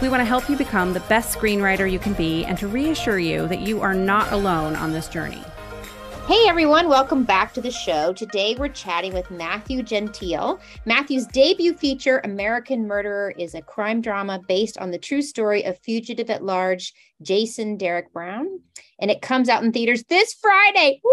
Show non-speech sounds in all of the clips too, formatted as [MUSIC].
We want to help you become the best screenwriter you can be and to reassure you that you are not alone on this journey. Hey everyone, welcome back to the show. Today we're chatting with Matthew Gentile. Matthew's debut feature, American Murderer, is a crime drama based on the true story of fugitive at large Jason Derek Brown. And it comes out in theaters this Friday. Woo!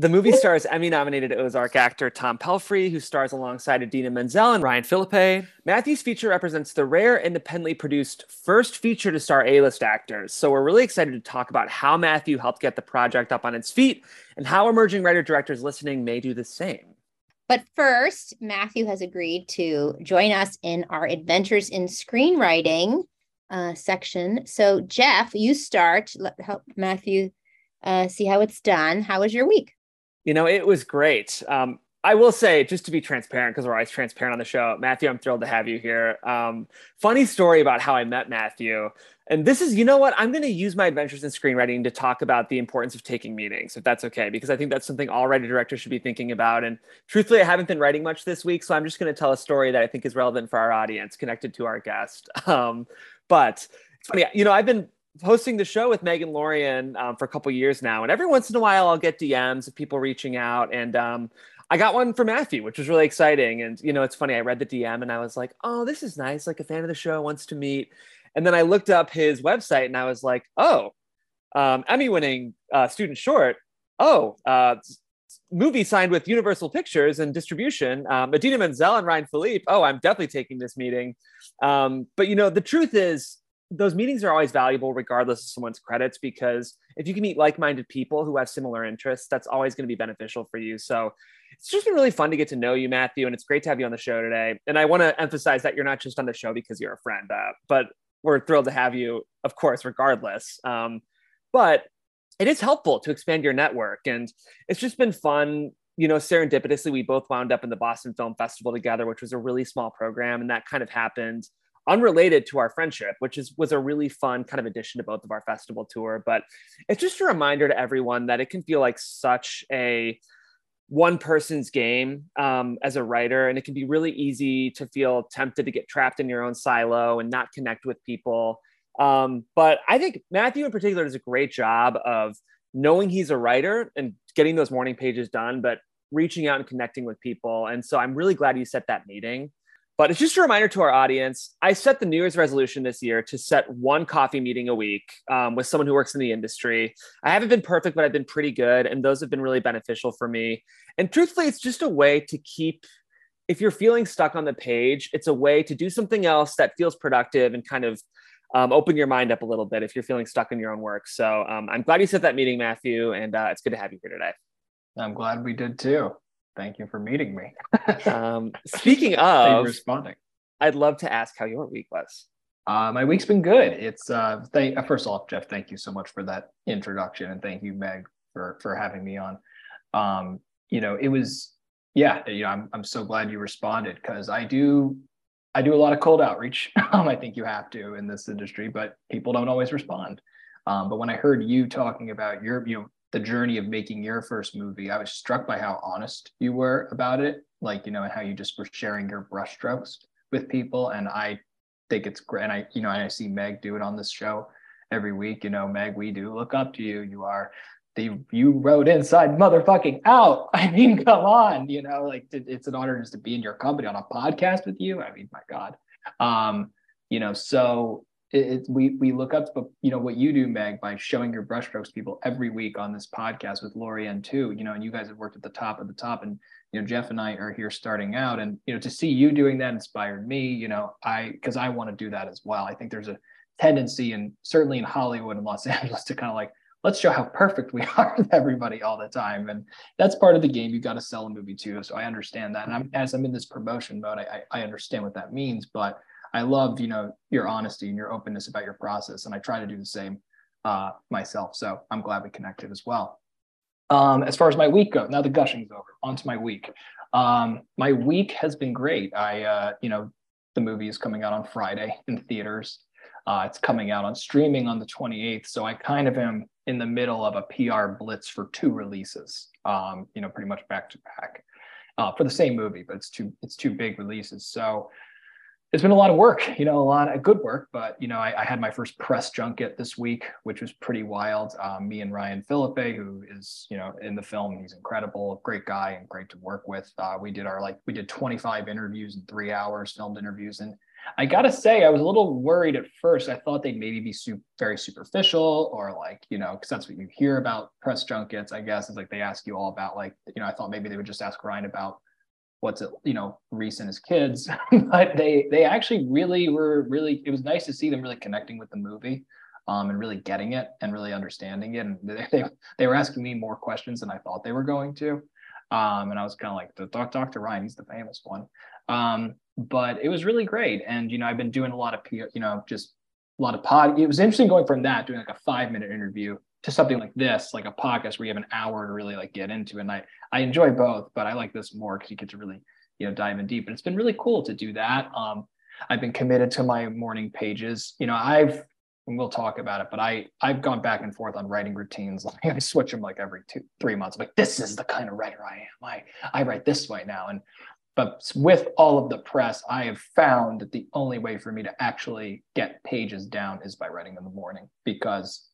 The movie stars Emmy nominated Ozark actor Tom Pelphrey, who stars alongside Idina Menzel and Ryan Phillippe. Matthew's feature represents the rare independently produced first feature to star A list actors. So we're really excited to talk about how Matthew helped get the project up on its feet and how emerging writer directors listening may do the same. But first, Matthew has agreed to join us in our Adventures in Screenwriting uh, section. So, Jeff, you start. Let, help Matthew uh, see how it's done. How was your week? You know, it was great. Um, I will say, just to be transparent, because we're always transparent on the show, Matthew, I'm thrilled to have you here. Um, funny story about how I met Matthew. And this is, you know what? I'm going to use my adventures in screenwriting to talk about the importance of taking meetings, if that's okay, because I think that's something all writer directors should be thinking about. And truthfully, I haven't been writing much this week, so I'm just going to tell a story that I think is relevant for our audience, connected to our guest. [LAUGHS] Um, but it's funny, you know, I've been hosting the show with Megan Lorien um, for a couple years now, and every once in a while I'll get DMs of people reaching out, and um, I got one for Matthew, which was really exciting. And you know, it's funny. I read the DM and I was like, "Oh, this is nice. Like a fan of the show wants to meet." And then I looked up his website and I was like, "Oh, um, Emmy-winning uh, student short. Oh, uh, movie signed with Universal Pictures and distribution. Um, Idina Menzel and Ryan Phillippe. Oh, I'm definitely taking this meeting. Um, but you know, the truth is, those meetings are always valuable regardless of someone's credits because if you can meet like-minded people who have similar interests that's always going to be beneficial for you. So it's just been really fun to get to know you matthew and it's great to have you on the show today. And i want to emphasize that you're not just on the show because you're a friend uh, but we're thrilled to have you of course regardless. Um, but it is helpful to expand your network and it's just been fun. You know serendipitously we both wound up in the boston film festival together which was a really small program and that kind of happened unrelated to our friendship, which is was a really fun kind of addition to both of our festival tour. But it's just a reminder to everyone that it can feel like such a one person's game um, as a writer, and it can be really easy to feel tempted to get trapped in your own silo and not connect with people. Um, but I think Matthew in particular does a great job of knowing he's a writer and getting those morning pages done, but reaching out and connecting with people. And so I'm really glad you set that meeting. But it's just a reminder to our audience. I set the New Year's resolution this year to set one coffee meeting a week um, with someone who works in the industry. I haven't been perfect, but I've been pretty good. And those have been really beneficial for me. And truthfully, it's just a way to keep, if you're feeling stuck on the page, it's a way to do something else that feels productive and kind of um, open your mind up a little bit if you're feeling stuck in your own work. So um, I'm glad you set that meeting, Matthew. And uh, it's good to have you here today. I'm glad we did too thank you for meeting me. [LAUGHS] um, speaking of responding, I'd love to ask how your week was. Uh, my week's been good. It's uh, thank uh, first off, Jeff, thank you so much for that introduction, and thank you, Meg, for for having me on. Um, you know, it was yeah, you know, I'm I'm so glad you responded because I do I do a lot of cold outreach. [LAUGHS] Um, I think you have to in this industry, but people don't always respond. Um, but when I heard you talking about your, you know, the journey of making your first movie, I was struck by how honest you were about it. Like, you know, and how you just were sharing your brushstrokes with people. And I think it's great. And I, you know, and I see Meg do it on this show every week. You know, Meg, we do look up to you. You are the you wrote inside motherfucking out. [LAUGHS] I mean, come on, you know, like it's an honor just to be in your company on a podcast with you. I mean, my God. Um, you know, so it, it, we we look up to you know what you do meg by showing your brushstrokes people every week on this podcast with Lorien too you know and you guys have worked at the top of the top and you know jeff and i are here starting out and you know to see you doing that inspired me you know i because i want to do that as well. I think there's a tendency and certainly in hollywood and los [LAUGHS] angeles to kind of like let's show how perfect we [LAUGHS] are with everybody all the time and that's part of the game. You've got to sell a movie too so i understand that. And I'm, as i'm in this promotion mode I, I understand what that means but I love, you know, your honesty and your openness about your process. And I try to do the same uh, myself. So I'm glad we connected as well. Um, as far as my week goes, now the gushing's over. On to my week. Um, my week has been great. I, uh, you know, the movie is coming out on Friday in theaters. Uh, it's coming out on streaming on the 28th. So I kind of am in the middle of a PR blitz for two releases, um, you know, pretty much back to back uh, for the same movie, but it's two, it's two big releases. So it's been a lot of work, you know, a lot of good work, but you know, I, I had my first press junket this week, which was pretty wild. Um, me and Ryan Phillippe, who is, you know, in the film, he's incredible, great guy and great to work with. Uh, we did our like we did 25 interviews in three hours, filmed interviews, and I gotta say, I was a little worried at first. I thought they'd maybe be su- very superficial, or like, you know, because that's what you hear about press junkets. I guess is like they ask you all about like, you know, I thought maybe they would just ask Ryan about what's it you know recent as kids [LAUGHS] but they they actually really were really it was nice to see them really connecting with the movie um, and really getting it and really understanding it. And [LAUGHS] they, they, they were asking me more questions than i thought they were going to um, and i was kind of like the dr ryan he's the famous one. Um, but it was really great. And you know i've been doing a lot of you know just a lot of pod it was interesting going from that doing like a five minute interview to something like this, like a podcast where you have an hour to really like get into. And I I enjoy both, but I like this more because you get to really you know dive in deep. And it's been really cool to do that. Um, I've been committed to my morning pages. You know, I've and we'll talk about it, but I I've gone back and forth on writing routines. [LAUGHS] Like I switch them like every two three months. I'm like this is the kind of writer I am. I I write this way now. And but with all of the press, I have found that the only way for me to actually get pages down is by writing in the morning because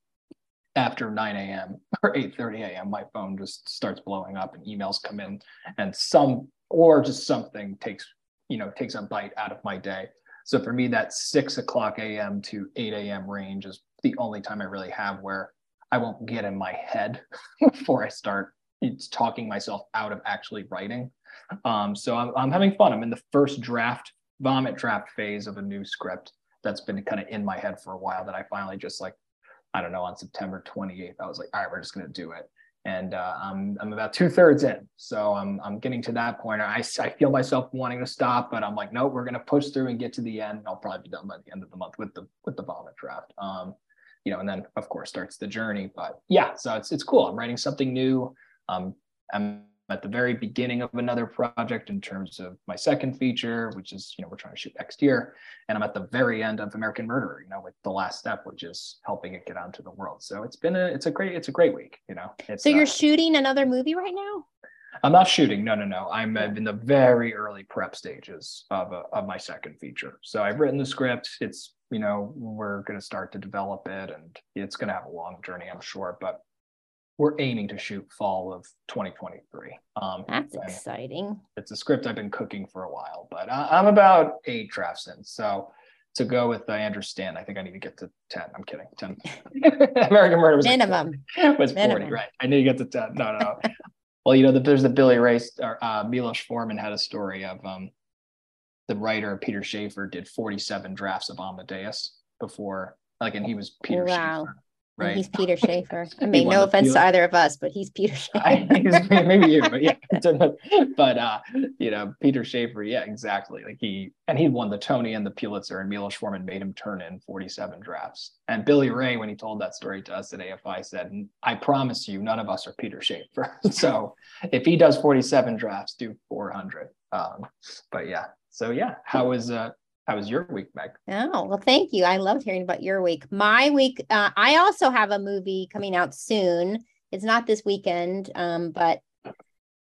after 9 a.m. [LAUGHS] or 8:30 a.m. my phone just starts blowing up and emails come in and some or just something takes you know takes a bite out of my day. So for me, that six o'clock a.m. to 8 a.m. range is the only time I really have where I won't get in my head [LAUGHS] before I start it's talking myself out of actually writing. Um, so I'm, I'm having fun. I'm in the first draft, vomit draft phase of a new script that's been kind of in my head for a while that I finally just like I don't know, on September 28th, I was like, all right, we're just going to do it. And uh, I'm, I'm about two thirds in. So I'm, I'm getting to that point. I, I feel myself wanting to stop, but I'm like, no, we're going to push through and get to the end. I'll probably be done by the end of the month with the, with the vomit draft. Um, you know, and then of course starts the journey, but yeah, so it's, it's cool. I'm writing something new. Um, I'm at the very beginning of another project in terms of my second feature, which is, you know, we're trying to shoot next year. And I'm at the very end of American Murderer, you know, with the last step, which is helping it get onto the world. So it's been a, it's a great, it's a great week, you know. It's, so you're uh, shooting another movie right now? I'm not shooting. No, no, no. I'm in the very early prep stages of, a, of my second feature. So I've written the script. It's, you know, we're going to start to develop it and it's going to have a long journey, I'm sure. But we're aiming to shoot fall of 2023. Um, That's exciting. It's a script I've been cooking for a while, but I, am about eight drafts in. So to go with I understand, I think I need to get to 10. I'm kidding. 10. [LAUGHS] American Murder was minimum. Like, [LAUGHS] was minimum. 40, right? I need to get to 10. No, no. well, you know, the, there's the Billy Ray, or uh, Milos Forman had a story of um, the writer Peter Shaffer did 47 drafts of Amadeus before, like, and he was Peter wow. Shaffer Right. And he's Peter Shaffer. [LAUGHS] I mean, no offense to either of us, but he's Peter [LAUGHS] Shaffer. [LAUGHS] maybe you, but yeah. but uh, you know, Peter Shaffer, yeah, exactly. Like he and he won the Tony and the Pulitzer, and Milos Forman made him turn in 47 drafts. And Billy Ray, when he told that story to us at AFI, said, I promise you, none of us are Peter Shaffer. so if he does 47 drafts, do 400. Um, but yeah. So yeah, how was uh how was your week, Meg? Oh, well, thank you. I love hearing about your week. My week, uh, I also have a movie coming out soon. It's not this weekend, um, but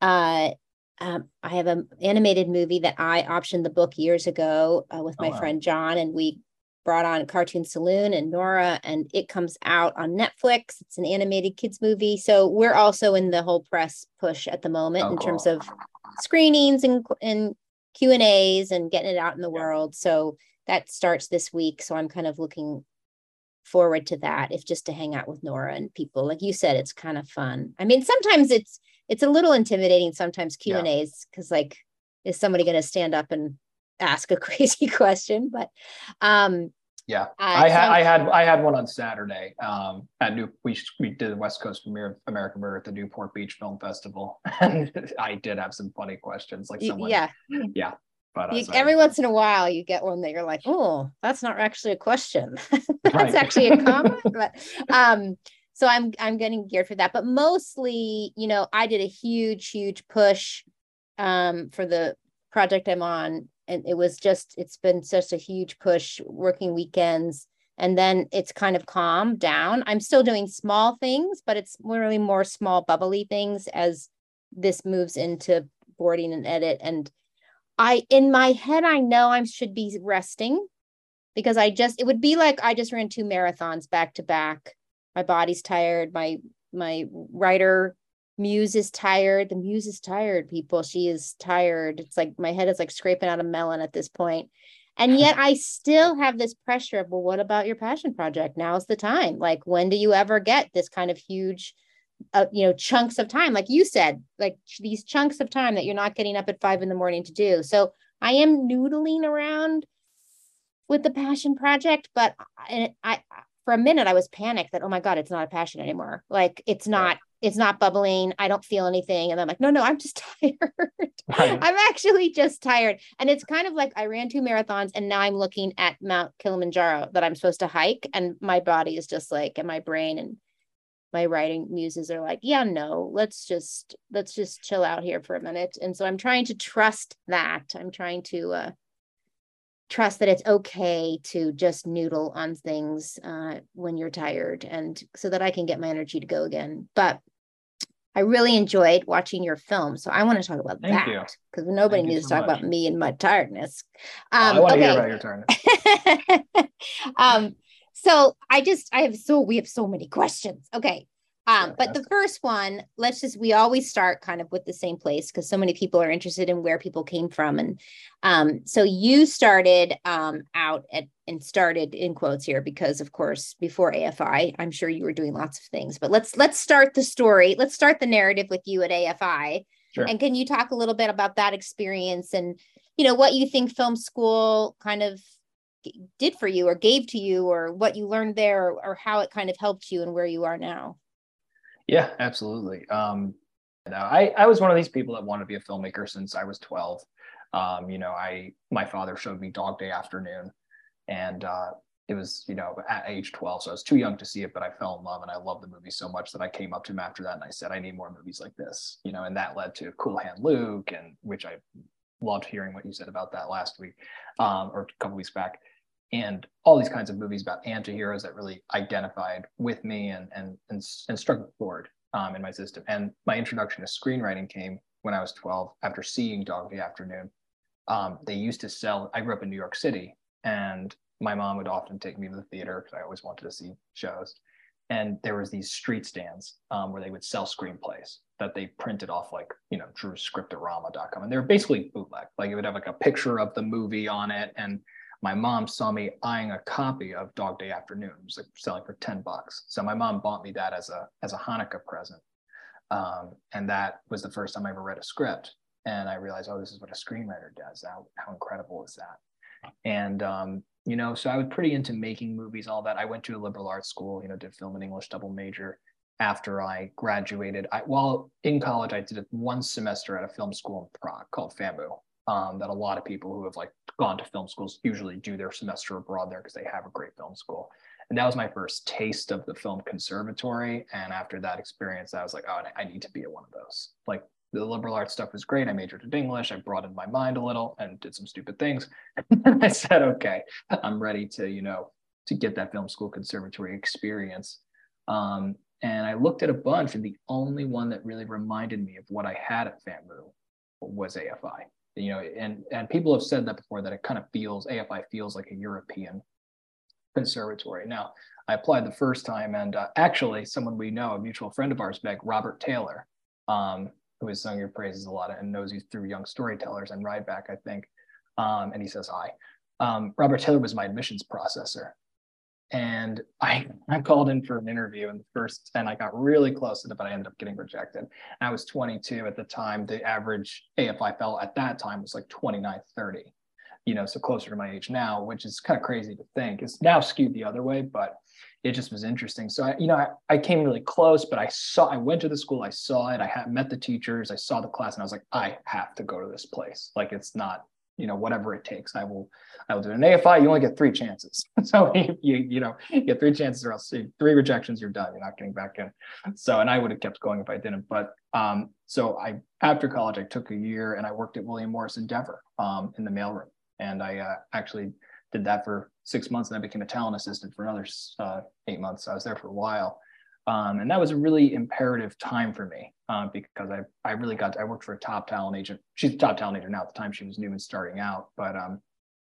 uh, um, I have an animated movie that I optioned the book years ago uh, with my oh, wow. friend John, and we brought on Cartoon Saloon and Nora, and it comes out on Netflix. It's an animated kids movie, so we're also in the whole press push at the moment oh, in cool. terms of screenings and and Q and A's and getting it out in the yeah. world. So that starts this week. So I'm kind of looking forward to that, if just to hang out with Nora and people. Like you said, it's kind of fun. I mean, sometimes it's it's a little intimidating. Sometimes Q and A's because like, is somebody going to stand up and ask a [LAUGHS] crazy question? But um, yeah, uh, I had so, I had I had one on Saturday um, at New. We we did the West Coast premiere of American Murder at the Newport Beach Film Festival, and [LAUGHS] I did have some funny questions. Like someone, yeah, yeah, But you, every once in a while, you get one that you're like, oh, that's not actually a question. [LAUGHS] that's right. actually a [LAUGHS] comment. but um, so I'm I'm getting geared for that. But mostly, you know, I did a huge, huge push um, for the project I'm on, and it was just it's been such a huge push working weekends and then it's kind of calmed down. I'm still doing small things, but it's really more small, bubbly things as this moves into boarding and edit. And I, in my head, I know I should be resting because I just, it would be like I just ran two marathons back to back. My body's tired. My, my writer muse is tired. The muse is tired, people. She is tired. It's like my head is like scraping out a melon at this point and yet [LAUGHS] I still have this pressure of, well, what about your passion project? Now's the time. Like, when do you ever get this kind of huge, uh, you know, chunks of time? Like you said, like these chunks of time that you're not getting up at five in the morning to do. So I am noodling around with the passion project, but I, I for a minute I was panicked that, oh my God, it's not a passion anymore. Like it's not, it's not bubbling. I don't feel anything. And I'm like, no, no, I'm just [LAUGHS] tired. Right. I'm actually just tired. And it's kind of like I ran two marathons and now I'm looking at Mount Kilimanjaro that I'm supposed to hike. And my body is just like, and my brain and my writing muses are like, yeah, no, let's just, let's just chill out here for a minute. And so I'm trying to trust that. I'm trying to, uh, trust that it's okay to just noodle on things uh, when you're tired and so that I can get my energy to go again. But I really enjoyed watching your film. So I want to talk about Thank that because nobody Thank needs to talk much. about me and my tiredness. Um, oh, I want okay. to hear about your tiredness. [LAUGHS] um, so I just, I have so, we have so many questions. Okay. Um, but the first one, let's just, we always start kind of with the same place because so many people are interested in where people came from. And um, so you started um, out at, and started in quotes here because of course, before AFI, I'm sure you were doing lots of things, but let's, let's start the story. Let's start the narrative with you at AFI. Sure. And can you talk a little bit about that experience and, you know, what you think film school kind of did for you or gave to you or what you learned there or, or how it kind of helped you and where you are now? Yeah, absolutely. Um, I, I was one of these people that wanted to be a filmmaker since I was 12. Um, you know, I my father showed me Dog Day Afternoon, and uh, it was you know at age 12, so I was too young to see it, but I fell in love and I loved the movie so much that I came up to him after that and I said I need more movies like this. You know, and that led to Cool Hand Luke, and which I loved hearing what you said about that last week um, or a couple weeks back and all these kinds of movies about anti-heroes that really identified with me and and and, and struck a chord um, in my system. And my introduction to screenwriting came when I was 12 after seeing Dog Day Afternoon. Um, they used to sell. I grew up in New York City, and my mom would often take me to the theater because I always wanted to see shows. And there was these street stands um, where they would sell screenplays that they printed off like you know drew scriptorama.com and they were basically bootleg like it would have like a picture of the movie on it and my mom saw me eyeing a copy of Dog Day Afternoon. It was like selling for 10 bucks. So my mom bought me that as a as a Hanukkah present. Um, and that was the first time I ever read a script. And I realized, oh, this is what a screenwriter does. How, how incredible is that? And um, you know, so I was pretty into making movies, all that. I went to a liberal arts school, you know, did film and English double major after I graduated. I, while in college, I did one semester at a film school in Prague called FAMU, um, that a lot of people who have like gone to film schools usually do their semester abroad there because they have a great film school. And that was my first taste of the film conservatory. And after that experience, I was like, oh, I need to be at one of those. Like the liberal arts stuff was great. I majored in English. I broadened my mind a little and did some stupid things. [LAUGHS] and I said, okay, I'm ready to, you know, to get that film school conservatory experience. Um, and I looked at a bunch, and the only one that really reminded me of what I had at FAMU was AFI you know, and and people have said that before that it kind of feels AFI feels like a European conservatory. Now, I applied the first time, and uh, actually, someone we know, a mutual friend of ours, Meg Robert Taylor, um, who has sung your praises a lot and knows you through Young Storytellers and Rideback, I think, um, and he says hi. Um, Robert Taylor was my admissions processor, and I, [LAUGHS] I called in for an interview and the first and i got really close to it but i ended up getting rejected. I was 22 at the time. The average afi fellow at that time was like 29 30 you know so closer to my age now which is kind of crazy to think. It's now skewed the other way but it just was interesting. So i you know I, I came really close but i saw i went to the school i saw it i had met the teachers i saw the class and i was like i have to go to this place. Like it's not you know, whatever it takes. I will, I will do an AFI. You only get three chances. [LAUGHS] so [LAUGHS] you, you, know, you get three chances or else three rejections, you're done. You're not getting back in. So, and I would have kept going if I didn't. But um, so I, after college, I took a year and I worked at William Morris Endeavor um, in the mailroom. And I uh, actually did that for six months and I became a talent assistant for another uh, eight months. I was there for a while. Um, and that was a really imperative time for me uh, because I, I really got, to, I worked for a top talent agent. She's a top talent agent now. At the time she was new and starting out, but um,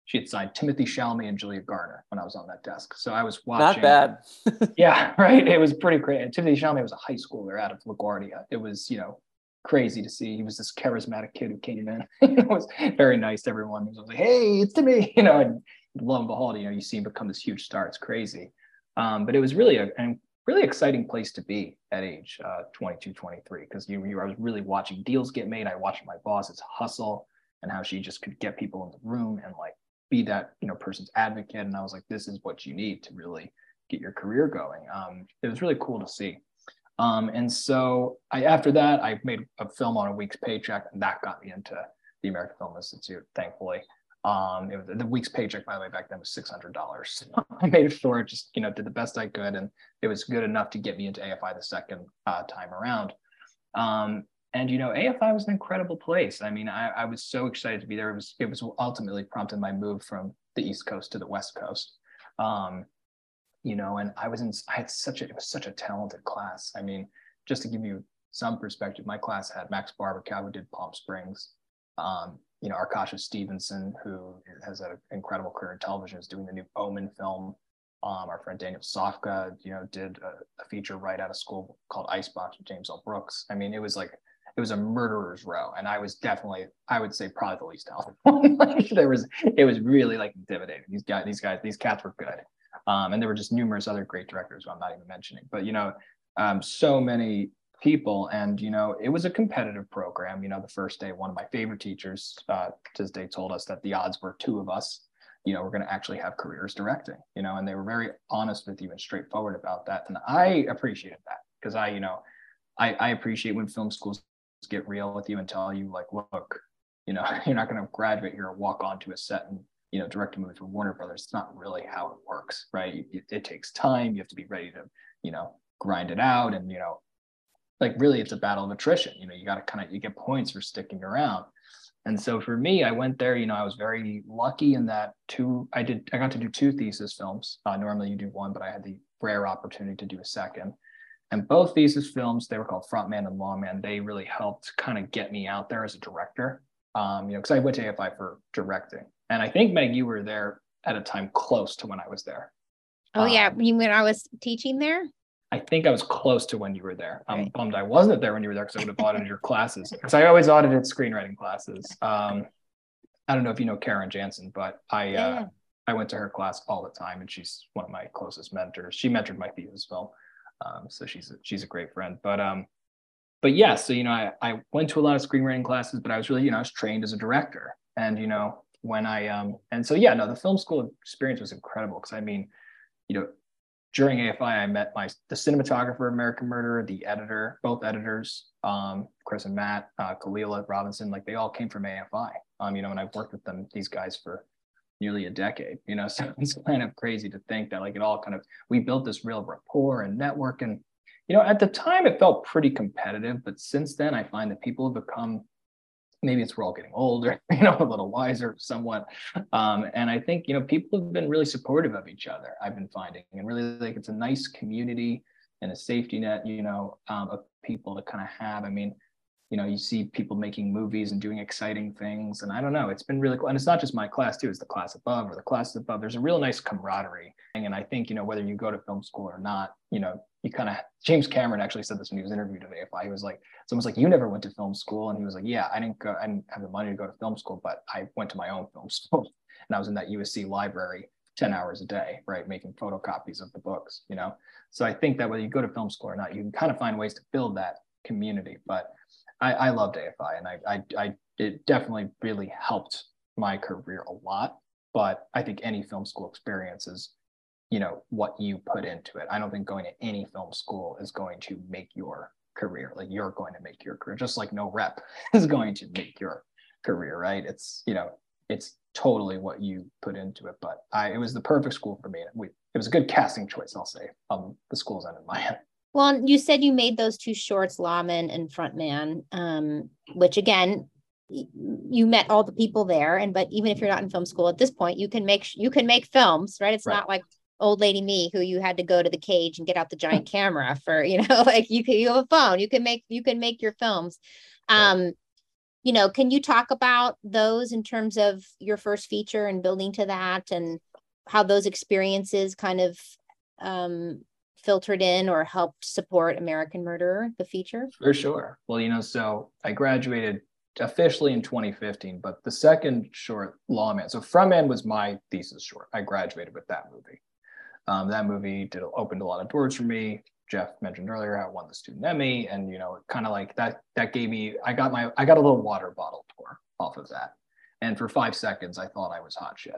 she had signed Timothée Chalamet and Julia Garner when I was on that desk. So I was watching. Not bad. [LAUGHS] yeah, right. It was pretty great. And Timothée Chalamet was a high schooler out of LaGuardia. It was, you know, crazy to see. He was this charismatic kid who came in. [LAUGHS] it was very nice to everyone. He was like, hey, it's to me, [LAUGHS] you know, and lo and behold, you know, you see him become this huge star. It's crazy. Um, but it was really a, an really exciting place to be at age uh, 22, 23, because you, you, I was really watching deals get made. I watched my boss's hustle and how she just could get people in the room and like be that, you know, person's advocate. And I was like, this is what you need to really get your career going. Um, it was really cool to see. Um, and so I, after that, I made a film on a week's paycheck and that got me into the American Film Institute, thankfully. Um, it was the week's paycheck, by the way, back then was six hundred dollars. [LAUGHS] I made it, just you know, did the best I could, and it was good enough to get me into AFI the second uh, time around. Um, and you know, AFI was an incredible place. I mean, I, I, was so excited to be there. It was it was ultimately prompted my move from the East Coast to the West Coast. Um, you know, and I was in. I had such a it was such a talented class. I mean, just to give you some perspective, my class had Max Barbakow, who did Palm Springs. Um, you know, Arkasha Stevenson, who has an incredible career in television, is doing the new Omen film. Um, our friend Daniel Sawka, you know, did a, a, feature right out of school called Icebox with James L. Brooks. I mean, it was like it was a murderer's row, and I was definitely, I would say, probably the least talented [LAUGHS] like, there was, it was really like intimidating. These guys, these guys, these cats were good, um, and there were just numerous other great directors who I'm not even mentioning. But you know, um, so many people. And you know it was a competitive program. You know the first day one of my favorite teachers uh, to this day told us that the odds were two of us you know we're going to actually have careers directing you know and they were very honest with you and straightforward about that. And i appreciated that because i you know I, I appreciate when film schools get real with you and tell you like look you know [LAUGHS] you're not going to graduate here or walk onto a set and you know direct a movie for warner brothers. It's not really how it works right? It, it takes time. You have to be ready to you know grind it out and you know like really it's a battle of attrition. You know you got to kind of you get points for sticking around. And so for me i went there you know i was very lucky in that two i did i got to do two thesis films. Uh, normally you do one but i had the rare opportunity to do a second. And both thesis films they were called frontman and lawman. They really helped kind of get me out there as a director. Um, you know because i went to afi for directing. And i think meg you were there at a time close to when i was there. Oh um, yeah you when i was teaching there I think I was close to when you were there. I'm right. bummed I wasn't there when you were there because I would have audited your classes. Because I always audited screenwriting classes. Um, I don't know if you know Karen Jansen, but I uh. I went to her class all the time, and she's one of my closest mentors. She mentored my thesis film, um, so she's a, she's a great friend. But um, but yeah, so you know, I I went to a lot of screenwriting classes, but I was really you know I was trained as a director, and you know when I um and so yeah, no, the film school experience was incredible because I mean, you know, during AFI, I met my the cinematographer, American Murderer, the editor, both editors, um, Chris and Matt, uh, Kalila Robinson, like they all came from AFI. Um, you know, and I've worked with them, these guys for nearly a decade. You know, [LAUGHS] so it's kind of crazy to think that like it all kind of we built this real rapport and network, and you know, at the time it felt pretty competitive, but since then I find that people have become maybe it's we're all getting older, [LAUGHS] you know, a little wiser somewhat. Um, and I think, you know, people have been really supportive of each other, I've been finding, and really like it's a nice community and a safety net, you know, um, of people to kind of have. I mean, you know, you see people making movies and doing exciting things. And I don't know, it's been really cool. And it's not just my class too, it's the class above or the classes above. There's a real nice camaraderie. And I think, you know, whether you go to film school or not, you know, you kind of, James Cameron actually said this when he was interviewed at AFI. He was like, someone's like, you never went to film school. And he was like, yeah, I didn't go, I didn't have the money to go to film school, but I went to my own film [LAUGHS] school. And I was in that USC library 10 hours a day, right? Making photocopies of the books, you know? So I think that whether you go to film school or not, you can kind of find ways to build that community. But I, I loved AFI and I, I, I, it definitely really helped my career a lot. But I think any film school experience is, you know, what you put into it. I don't think going to any film school is going to make your career. Like you're going to make your career, just like no rep [LAUGHS] is going to make your career, right? It's, you know, it's totally what you put into it. But I, it was the perfect school for me. We, it was a good casting choice, I'll say. Um, the schools ended my end. Well, you said you made those two shorts, Lawman and Frontman, um, which again, you met all the people there. And but even if you're not in film school at this point, you can make you can make films, right? It's right. not like old lady me who you had to go to the cage and get out the giant camera for, [LAUGHS] you know, like you can you have a phone, you can make you can make your films. Um, you know, can you talk about those in terms of your first feature and building to that and how those experiences kind of um filtered in or helped support American Murderer, the feature? For sure. Well, you know, so I graduated officially in 2015, but the second short, Lawman. So Frontman was my thesis short. I graduated with that movie. Um, that movie did opened a lot of doors for me. Jeff mentioned earlier, I won the student Emmy, and you know, kind of like that. That gave me. I got my. I got a little water bottle tour off of that, and for five seconds, I thought I was hot shit.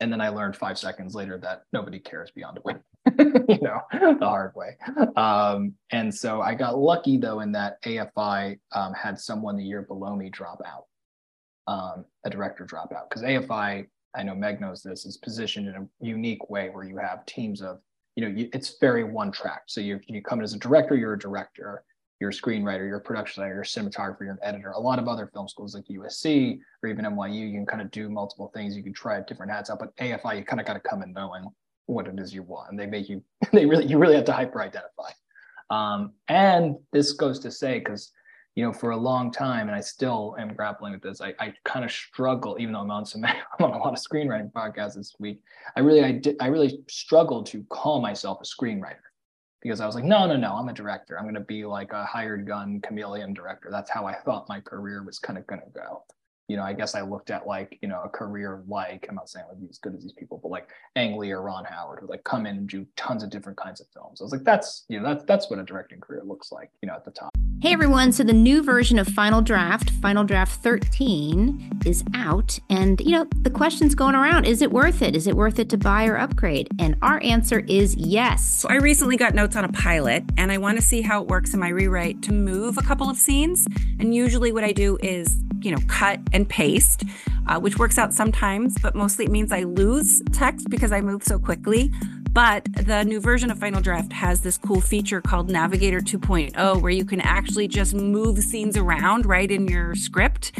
And then I learned five seconds later that nobody cares beyond a win, [LAUGHS] you know, the hard way. Um, and so I got lucky though in that AFI um, had someone the year below me drop out, um, a director drop out, because AFI, I know Meg knows this, is positioned in a unique way where you have teams of, you know, you, it's very one track. So you you come in as a director, you're a director you're a screenwriter, you're a production designer, you're a cinematographer, you're an editor. A lot of other film schools like USC or even NYU, you can kind of do multiple things. You can try different hats out, but AFI, you kind of got to come in knowing what it is you want. And they make you, [LAUGHS] they really, you really have to hyper identify. Um, and this goes to say, because you know, for a long time, and I still am grappling with this. I, I kind of struggle, even though I'm on some, [LAUGHS] I'm on a lot of screenwriting podcasts this week. I really, I did, I really struggled to call myself a screenwriter because I was like, no, no, no, I'm a director. I'm going to be like a hired gun chameleon director. That's how I thought my career was kind of going to go you know, I guess I looked at like, you know, a career like, I'm not saying I would be as good as these people, but like Ang Lee or Ron Howard who like come in and do tons of different kinds of films. I was like, that's, you know, that's, that's what a directing career looks like, you know, at the top. Hey everyone. So the new version of Final Draft, Final Draft 13 is out. And, you know, the question's going around, is it worth it? Is it worth it to buy or upgrade? And our answer is yes. So I recently got notes on a pilot and I want to see how it works in my rewrite to move a couple of scenes. And usually what I do is, you know, cut and paste, uh, which works out sometimes, but mostly it means I lose text because I move so quickly. But the new version of Final Draft has this cool feature called Navigator 2.0 where you can actually just move scenes around right in your script.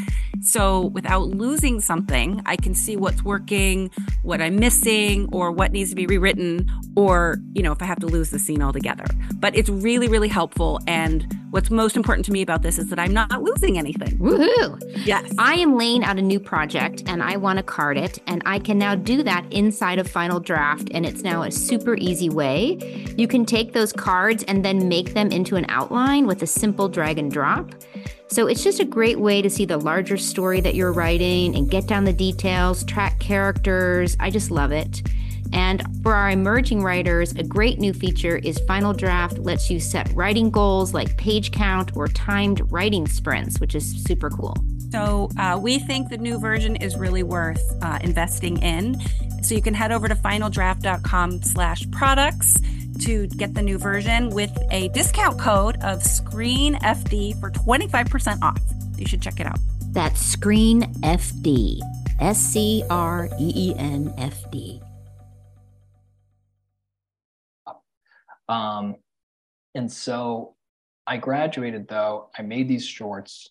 So without losing something, I can see what's working, what I'm missing, or what needs to be rewritten, or, you know, if I have to lose the scene altogether. But it's really, really helpful. And what's most important to me about this is that I'm not losing anything. Woohoo! Yes. I am laying out a new project and I want to card it, and I can now do that inside of Final Draft, and it's now a super easy way. You can take those cards and then make them into an outline with a simple drag and drop. So it's just a great way to see the larger story that you're writing and get down the details, track characters. I just love it. And for our emerging writers, a great new feature is Final Draft lets you set writing goals like page count or timed writing sprints, which is super cool. So uh, we think the new version is really worth uh, investing in. So you can head over to finaldraft.com slash products to get the new version with a discount code of SCREENFD for 25% off. You should check it out. That's SCREENFD. S C R E E N F D. Um, and so I graduated though, I made these shorts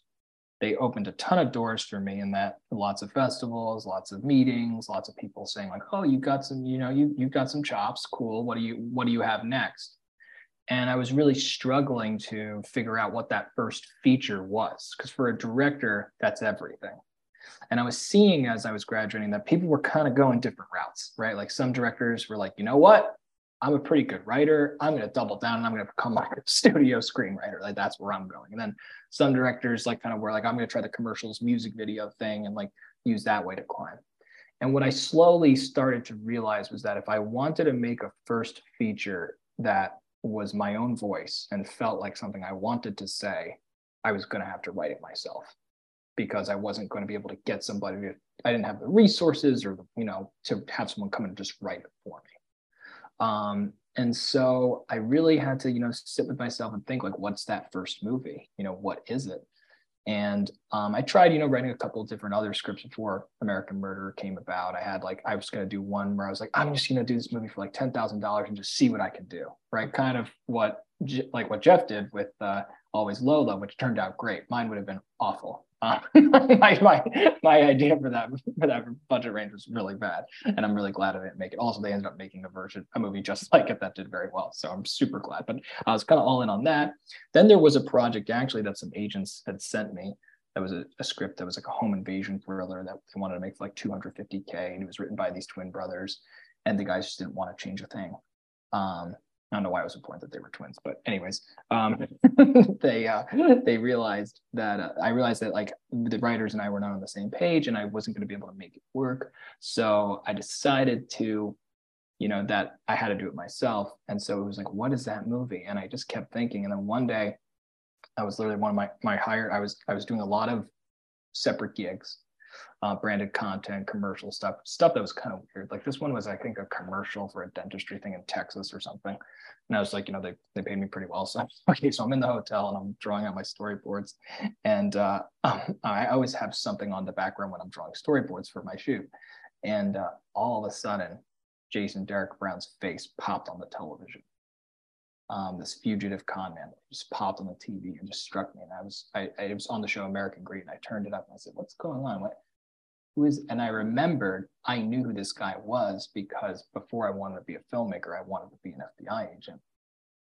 they opened a ton of doors for me in that lots of festivals, lots of meetings, lots of people saying like, "Oh, you've got some, you know, you you've got some chops. Cool. What do you what do you have next?" And I was really struggling to figure out what that first feature was because for a director, that's everything. And I was seeing as I was graduating that people were kind of going different routes, right? Like some directors were like, you know what? I'm a pretty good writer. I'm going to double down and I'm going to become like a [LAUGHS] studio screenwriter. Like that's where I'm going. And then some directors like kind of were like, I'm going to try the commercials music video thing and like use that way to climb. And what I slowly started to realize was that if I wanted to make a first feature that was my own voice and felt like something I wanted to say, I was going to have to write it myself because I wasn't going to be able to get somebody to, I didn't have the resources or, you know, to have someone come and just write it for me. Um, and so I really had to, you know, sit with myself and think like, what's that first movie? You know, what is it? And um, I tried, you know, writing a couple of different other scripts before American Murder came about. I had like, I was going to do one where I was like, I'm just going to do this movie for like $10,000 and just see what I can do. Right. Kind of what, like what Jeff did with uh, Always Lola, which turned out great. Mine would have been awful. Uh, [LAUGHS] my, my, my idea for that for that budget range was really bad, and I'm really glad I didn't make it. Also, they ended up making a version, a movie just [LAUGHS] like it that did very well. So I'm super glad. But I was kind of all in on that. Then there was a project actually that some agents had sent me. That was a, a script that was like a home invasion thriller that they wanted to make for like 250k, and it was written by these twin brothers, and the guys just didn't want to change a thing. Um, I don't know why it was important that they were twins, but anyways, um, [LAUGHS] [LAUGHS] they uh, they realized that uh, I realized that like the writers and I were not on the same page, and I wasn't going to be able to make it work. So I decided to, you know, that I had to do it myself. And so it was like, what is that movie? And I just kept thinking. And then one day, I was literally one of my my hire. I was I was doing a lot of separate gigs uh, branded content, commercial stuff, stuff that was kind of weird. Like this one was, I think, a commercial for a dentistry thing in Texas or something. And I was like, you know, they, they paid me pretty well. [LAUGHS] So, okay, so I'm in the hotel and I'm drawing out my storyboards. And uh, [LAUGHS] I always have something on the background when I'm drawing storyboards for my shoot. And uh, all of a sudden, Jason Derek Brown's face popped on the television. Um, this fugitive con man just popped on the TV and just struck me. And I was, I, I was on the show American Greed, and I turned it up and I said, "What's going on? What, who is?" And I remembered I knew who this guy was because before I wanted to be a filmmaker, I wanted to be an FBI agent,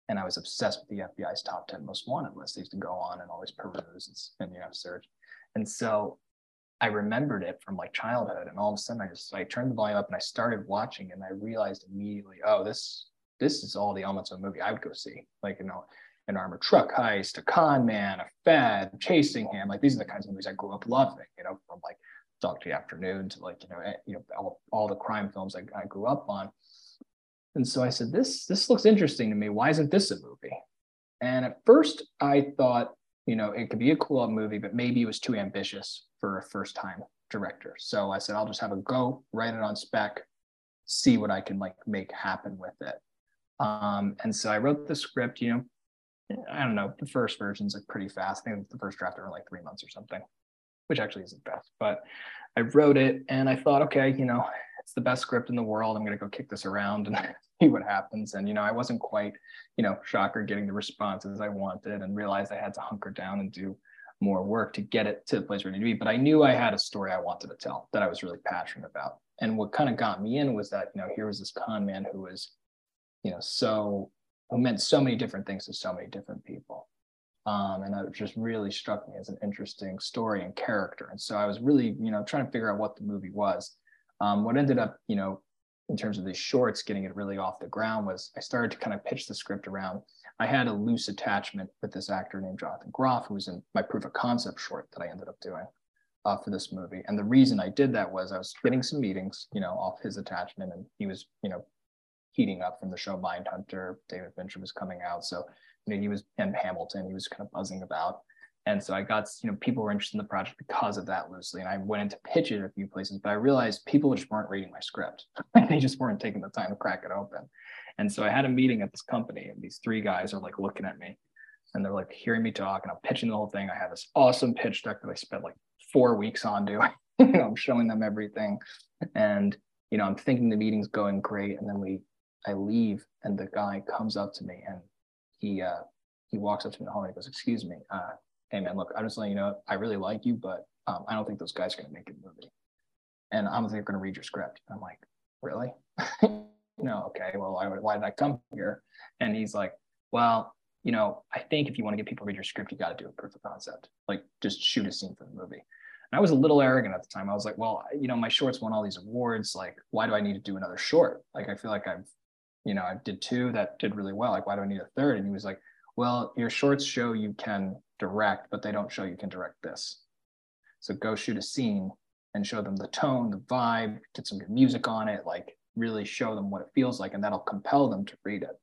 and I was obsessed with the FBI's top ten most wanted list. I used to go on and always peruse and, and you know search, and so I remembered it from like childhood, and all of a sudden I just I turned the volume up and I started watching, and I realized immediately, oh, this this is all the elements of a movie I would go see. Like, you know, an armored truck heist, a con man, a fed, chasing him. Like these are the kinds of movies I grew up loving, you know, from like Dog Day Afternoon to like, you know, eh, you know, all, all the crime films I, I grew up on. And so I said, this, this looks interesting to me. Why isn't this a movie? And at first I thought, you know, it could be a cool movie, but maybe it was too ambitious for a first time director. So I said, I'll just have a go, write it on spec, see what I can like make happen with it. Um, and so I wrote the script, you know, I don't know, the first version's like pretty fast. I think the first draft over like three months or something, which actually isn't best. But I wrote it and I thought, okay, you know, it's the best script in the world. I'm gonna go kick this around and [LAUGHS] see what happens. And you know, I wasn't quite, you know, shocker getting the responses I wanted and realized I had to hunker down and do more work to get it to the place where it needed to be. But I knew I had a story I wanted to tell that I was really passionate about. And what kind of got me in was that, you know, here was this con man who was you know, so it meant so many different things to so many different people. Um, and that just really struck me as an interesting story and character. And so I was really, you know, trying to figure out what the movie was. Um, what ended up, you know, in terms of these shorts, getting it really off the ground was I started to kind of pitch the script around. I had a loose attachment with this actor named Jonathan Groff, who was in my proof of concept short that I ended up doing uh, for this movie. And the reason I did that was I was getting some meetings, you know, off his attachment, and he was, you know, heating up from the show Mindhunter. David Fincher was coming out, so you know he was and Hamilton. He was kind of buzzing about, and so I got you know people were interested in the project because of that loosely. And I went into pitch it a few places, but I realized people just weren't reading my script. [LAUGHS] they just weren't taking the time to crack it open. And so I had a meeting at this company, and these three guys are like looking at me, and they're like hearing me talk, and I'm pitching the whole thing. I have this awesome pitch deck that I spent like four weeks on doing. [LAUGHS] you know, I'm showing them everything, and you know, I'm thinking the meeting's going great, and then we I leave and the guy comes up to me and he uh, he walks up to me in the hallway and goes, "Excuse me, uh, hey man, look, I'm just letting you know I really like you, but um, I don't think those guys are going to make a movie, and I think they're going to read your script." I'm like, "Really? [LAUGHS] no, okay. Well, why, why did I come here?" And he's like, "Well, you know, I think if you want to get people to read your script, you got to do a proof of concept, like just shoot a scene for the movie." And I was a little arrogant at the time. I was like, well, you know, my shorts won all these awards. Like, why do I need to do another short? Like, I feel like I've you know, I did two that did really well. Like, why do I need a third? And he was like, well, your shorts show you can direct, but they don't show you can direct this. So go shoot a scene and show them the tone, the vibe, get some good music on it, like really show them what it feels like, and that'll compel them to read it.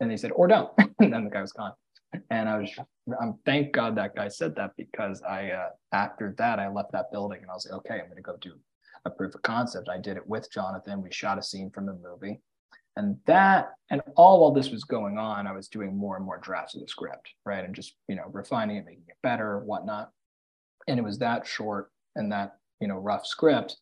And they said, or don't. [LAUGHS] and then the guy was gone. And I was, I'm thank God that guy said that because I, uh, after that, I left that building and I was like, okay, I'm going to go do a proof of concept. I did it with Jonathan. We shot a scene from the movie And that, and all while this was going on, I was doing more and more drafts of the script, right? And just, you know, refining it, making it better, whatnot. And it was that short and that, you know, rough script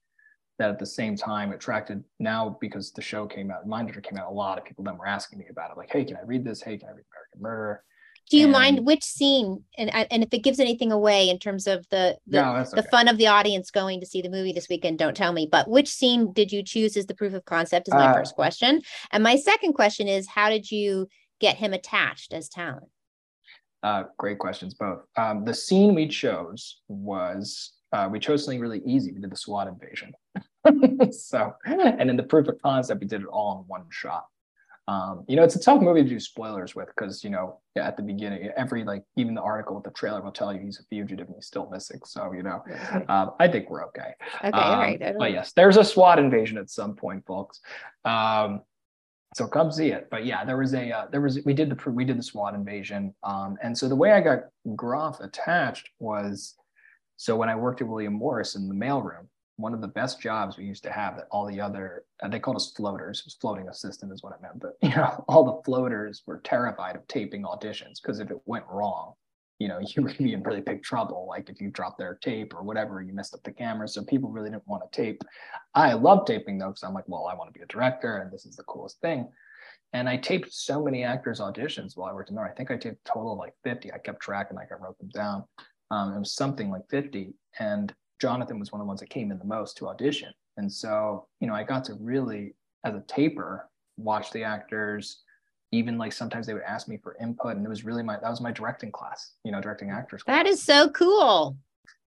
that at the same time attracted now because the show came out, Mindhunter came out, a lot of people then were asking me about it. Like, hey, can I read this? Hey, can I read American Murder? Do you and, mind which scene and and if it gives anything away in terms of the the, no, the fun of the audience going to see the movie this weekend? Don't tell me. But which scene did you choose as the proof of concept? Is my uh, first question. And my second question is, how did you get him attached as talent? Uh, great questions, both. Um, the scene we chose was uh, we chose something really easy. We did the SWAT invasion. [LAUGHS] so, and in the proof of concept, we did it all in one shot. Um, you know, it's a tough movie to do spoilers with because you know at the beginning, every like even the article with the trailer will tell you he's a fugitive and he's still missing. So you know, um, I think we're okay. Okay, um, all right. But yes, there's a SWAT invasion at some point, folks. Um, so come see it. But yeah, there was a uh, there was we did the we did the SWAT invasion, um, and so the way I got Groff attached was so when I worked at William Morris in the mailroom, one of the best jobs we used to have that all the other uh, they called us floaters. It was floating assistant is what it meant but [LAUGHS] you know all the floaters were terrified of taping auditions because if it went wrong you know [LAUGHS] you would be in really big trouble like if you dropped their tape or whatever you messed up the camera. So people really didn't want to tape. I love taping though because i'm like well i want to be a director and this is the coolest thing. And i taped so many actors auditions while i worked in there i think i taped a total of like 50 i kept track and like i wrote them down. Um, it was something like 50 and Jonathan was one of the ones that came in the most to audition. And so, you know, I got to really, as a taper, watch the actors. Even like sometimes they would ask me for input, and it was really my that was my directing class, you know, directing actors. Class. That is so cool.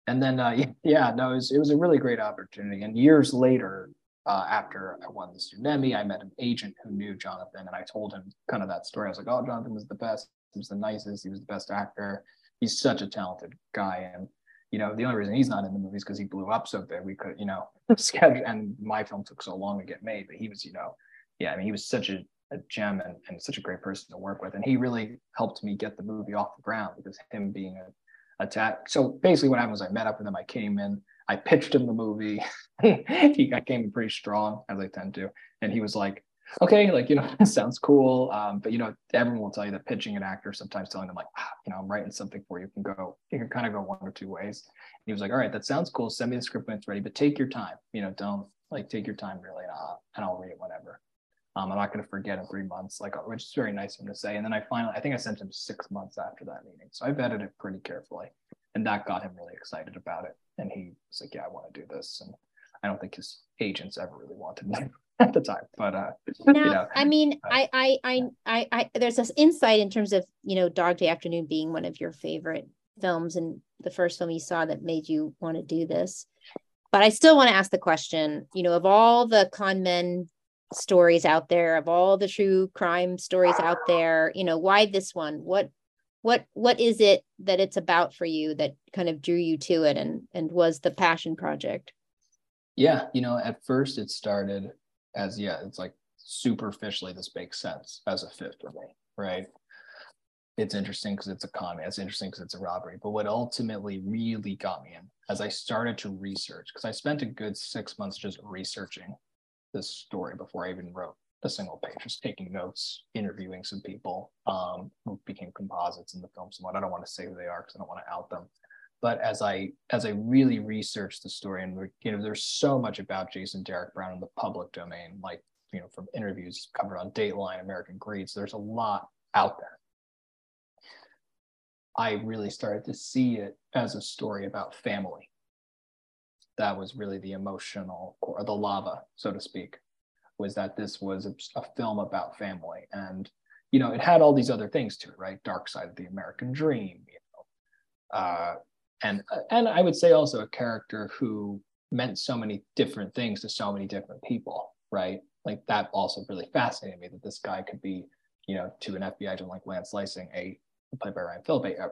And then, uh, [LAUGHS] yeah, no, it was, it was a really great opportunity. And years later, uh, after I won the Tsunemi, I met an agent who knew Jonathan, and I told him kind of that story. I was like, "Oh, Jonathan was the best. He was the nicest. He was the best actor. He's such a talented guy." And you know, the only reason he's not in the movies because he blew up so big. We could, you know, [LAUGHS] schedule and my film took so long to get made, but he was, you know, yeah, I mean, he was such a, a gem and, and such a great person to work with. And he really helped me get the movie off the ground because him being a attack. So basically what happened was I met up with him. I came in, I pitched him the movie. [LAUGHS] he I came in pretty strong as I tend to. And he was like, okay, like, you know, [LAUGHS] sounds cool. Um, but, you know, everyone will tell you that pitching an actor, sometimes telling them like, ah, you know, I'm writing something for you can go, you can kind of go one or two ways. And he was like, all right, that sounds cool. Send me the script when it's ready, but take your time, you know, don't like take your time really, uh, and I'll read it whenever. Um, I'm not going to forget in three months, like, which is very nice of him to say. And then I finally, I think I sent him six months after that meeting. So I vetted it pretty carefully and that got him really excited about it. And he was like, yeah, I want to do this. And I don't think his agents ever really wanted me [LAUGHS] at the time. But uh, now, you know, I mean, uh, I, I, I, I, I, there's this insight in terms of you know, Dog Day Afternoon being one of your favorite films and the first film you saw that made you want to do this. But I still want to ask the question, you know, of all the con men stories out there, of all the true crime stories out there, you know, why this one? What what what is it that it's about for you that kind of drew you to it and and was the passion project? Yeah, you know, at first it started as yeah, it's like superficially this makes sense as a fit for me, right? It's interesting because it's a con. It's interesting because it's a robbery. But what ultimately really got me in, as I started to research, because I spent a good six months just researching this story before I even wrote a single page, just taking notes, interviewing some people um, who became composites in the film somewhat. I don't want to say who they are because I don't want to out them but as I as I really researched the story, and you know, there's so much about Jason Derek Brown in the public domain, like you know, from interviews covered on Dateline, American Greed. So there's a lot out there. I really started to see it as a story about family. That was really the emotional or the lava, so to speak, was that this was a, a film about family. And, you know, it had all these other things to it, right? Dark side of the American dream, you know, uh, and uh, and I would say also a character who meant so many different things to so many different people, right? Like that also really fascinated me that this guy could be, you know, to an FBI agent like Lance Leising, a played by Ryan Phillippe, a,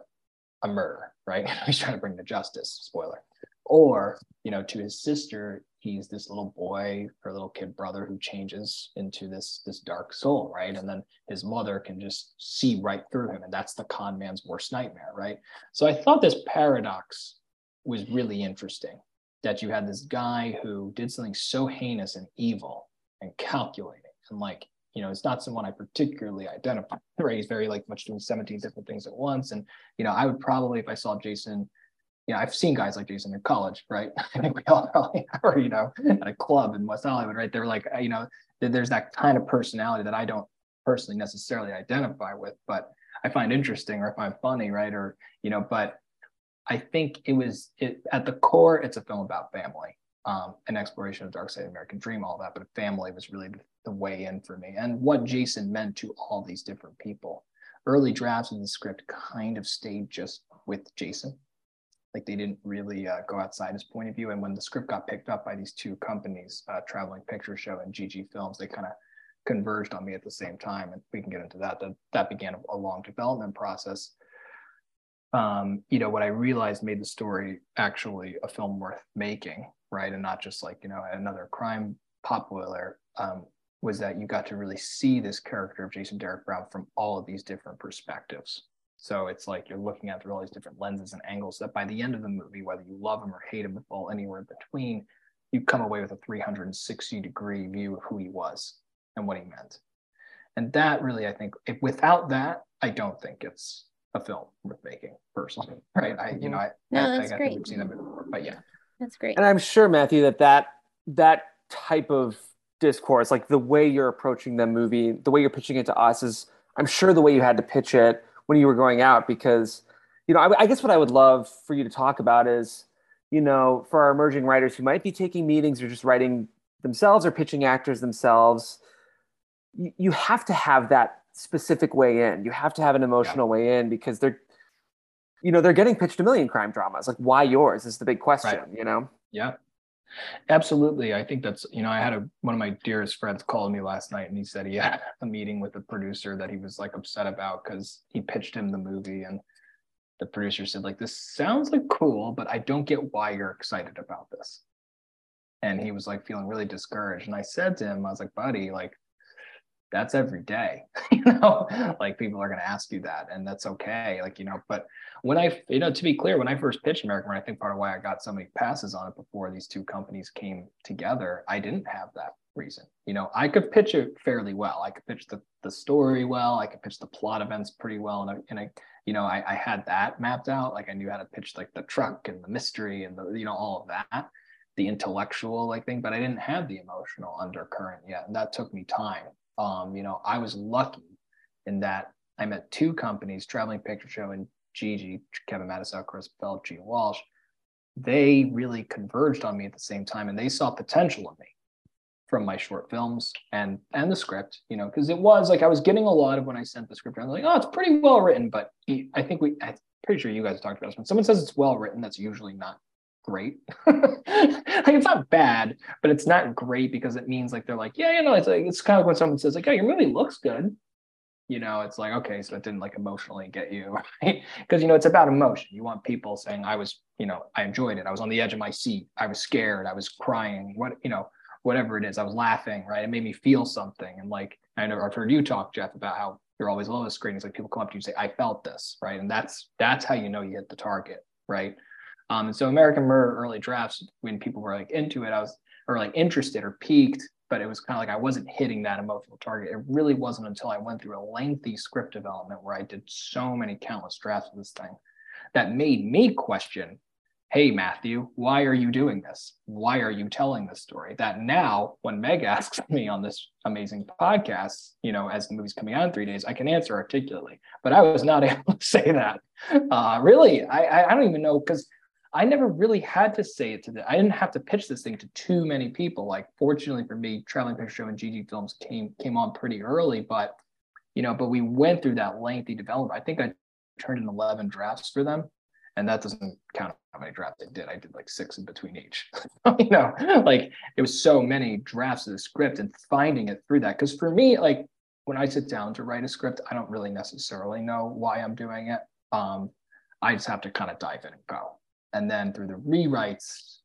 a murderer, right? [LAUGHS] He's trying to bring to justice. Spoiler. Or, you know, to his sister, he's this little boy her little kid brother who changes into this this dark soul right and then his mother can just see right through him and that's the con man's worst nightmare right so i thought this paradox was really interesting that you had this guy who did something so heinous and evil and calculating and like you know, it's not someone I particularly identify. Right, he's very like much doing 17 different things at once, and you know, I would probably if I saw Jason you know, I've seen guys like Jason in college, right? [LAUGHS] I think we all [LAUGHS] probably are, you know, at a club in West Hollywood, right? They're like, you know, there's that kind of personality that I don't personally necessarily identify with, but I find interesting or I find funny, right? Or, you know, but I think it was it at the core, it's a film about family, um, an exploration of dark side of American dream, all that. But family was really the way in for me, and what Jason meant to all these different people. Early drafts of the script kind of stayed just with Jason, like they didn't really uh, go outside his point of view. And when the script got picked up by these two companies, uh, Traveling Picture Show and GG Films, they kind of converged on me at the same time. And we can get into that. That, that began a, long development process. Um, you know, what I realized made the story actually a film worth making, right? And not just like, you know, another crime boiler, um, was that you got to really see this character of Jason Derek Brown from all of these different perspectives. So it's like you're looking at through all these different lenses and angles that by the end of the movie, whether you love him or hate him, fall anywhere in between, you come away with a 360 degree view of who he was and what he meant. And that really, I think, if without that, I don't think it's a film worth making personally. Right. I, you know, I, no, I, that's I, great. we've seen that before, but yeah. That's great. And I'm sure, Matthew, that that, that type of discourse, like the way you're approaching the movie, the way you're pitching it to us is, I'm sure the way you had to pitch it when you were going out because you know I, I, guess what i would love for you to talk about is you know for our emerging writers who might be taking meetings or just writing themselves or pitching actors themselves you, you have to have that specific way in you have to have an emotional yeah. way in because they're you know they're getting pitched a million crime dramas like why yours is the big question right. you know yeah Absolutely. I think that's, you know, I had a, one of my dearest friends called me last night and he said he had a meeting with a producer that he was like upset about because he pitched him the movie and the producer said like, this sounds like cool, but I don't get why you're excited about this. And he was like feeling really discouraged. And I said to him, I was like, buddy, like that's every day, [LAUGHS] you know, like people are going to ask you that and that's okay. Like, you know, but when I, you know, to be clear, when I first pitched American Murder, I think part of why I got so many passes on it before these two companies came together, I didn't have that reason. You know, I could pitch it fairly well. I could pitch the, the story well. I could pitch the plot events pretty well. And I, and I you know, I, I had that mapped out. Like I knew how to pitch like the truck and the mystery and the, you know, all of that, the intellectual like thing, but I didn't have the emotional undercurrent yet. And that took me time um, you know, I was lucky in that I met two companies, Traveling Picture Show and GG, Kevin Matusow, Chris Bell, Gene Walsh. They really converged on me at the same time, and they saw potential in me from my short films and and the script. You know, because it was like I was getting a lot of when I sent the script. I was like, oh, it's pretty well written, but I think we. I'm pretty sure you guys talked about this. When someone says it's well written, that's usually not great. [LAUGHS] like it's not bad, but it's not great because it means like they're like, yeah, you know, it's like it's kind of when someone says like, oh, your movie looks good. You know, it's like, okay, so it didn't like emotionally get you, [LAUGHS] right? Because you know, it's about emotion. You want people saying, I was, you know, I enjoyed it. I was on the edge of my seat. I was scared. I was crying. What, you know, whatever it is, I was laughing, right? It made me feel something. And like I know I've heard you talk, Jeff, about how you're always low screen. It's like people come up to you and say, I felt this, right? And that's that's how you know you hit the target, right? Um, and so American Murder early drafts, when people were like into it, I was or like interested or peaked, but it was kind of like I wasn't hitting that emotional target. It really wasn't until I went through a lengthy script development where I did so many countless drafts of this thing that made me question, hey Matthew, why are you doing this? Why are you telling this story? That now, when Meg [LAUGHS] asks me on this amazing podcast, you know, as the movie's coming out in three days, I can answer articulately. But I was not [LAUGHS] able to say that. Uh, really, I I don't even know because I never really had to say it to the. I didn't have to pitch this thing to too many people. Like, fortunately for me, Traveling Picture Show and GG Films came came on pretty early, but you know, but we went through that lengthy development. I think I turned in 11 drafts for them, and that doesn't count how many drafts I did. I did like six in between each. [LAUGHS] you know, like it was so many drafts of the script and finding it through that. Because for me, like when I sit down to write a script, I don't really necessarily know why I'm doing it. Um, I just have to kind of dive in and go and then through the rewrites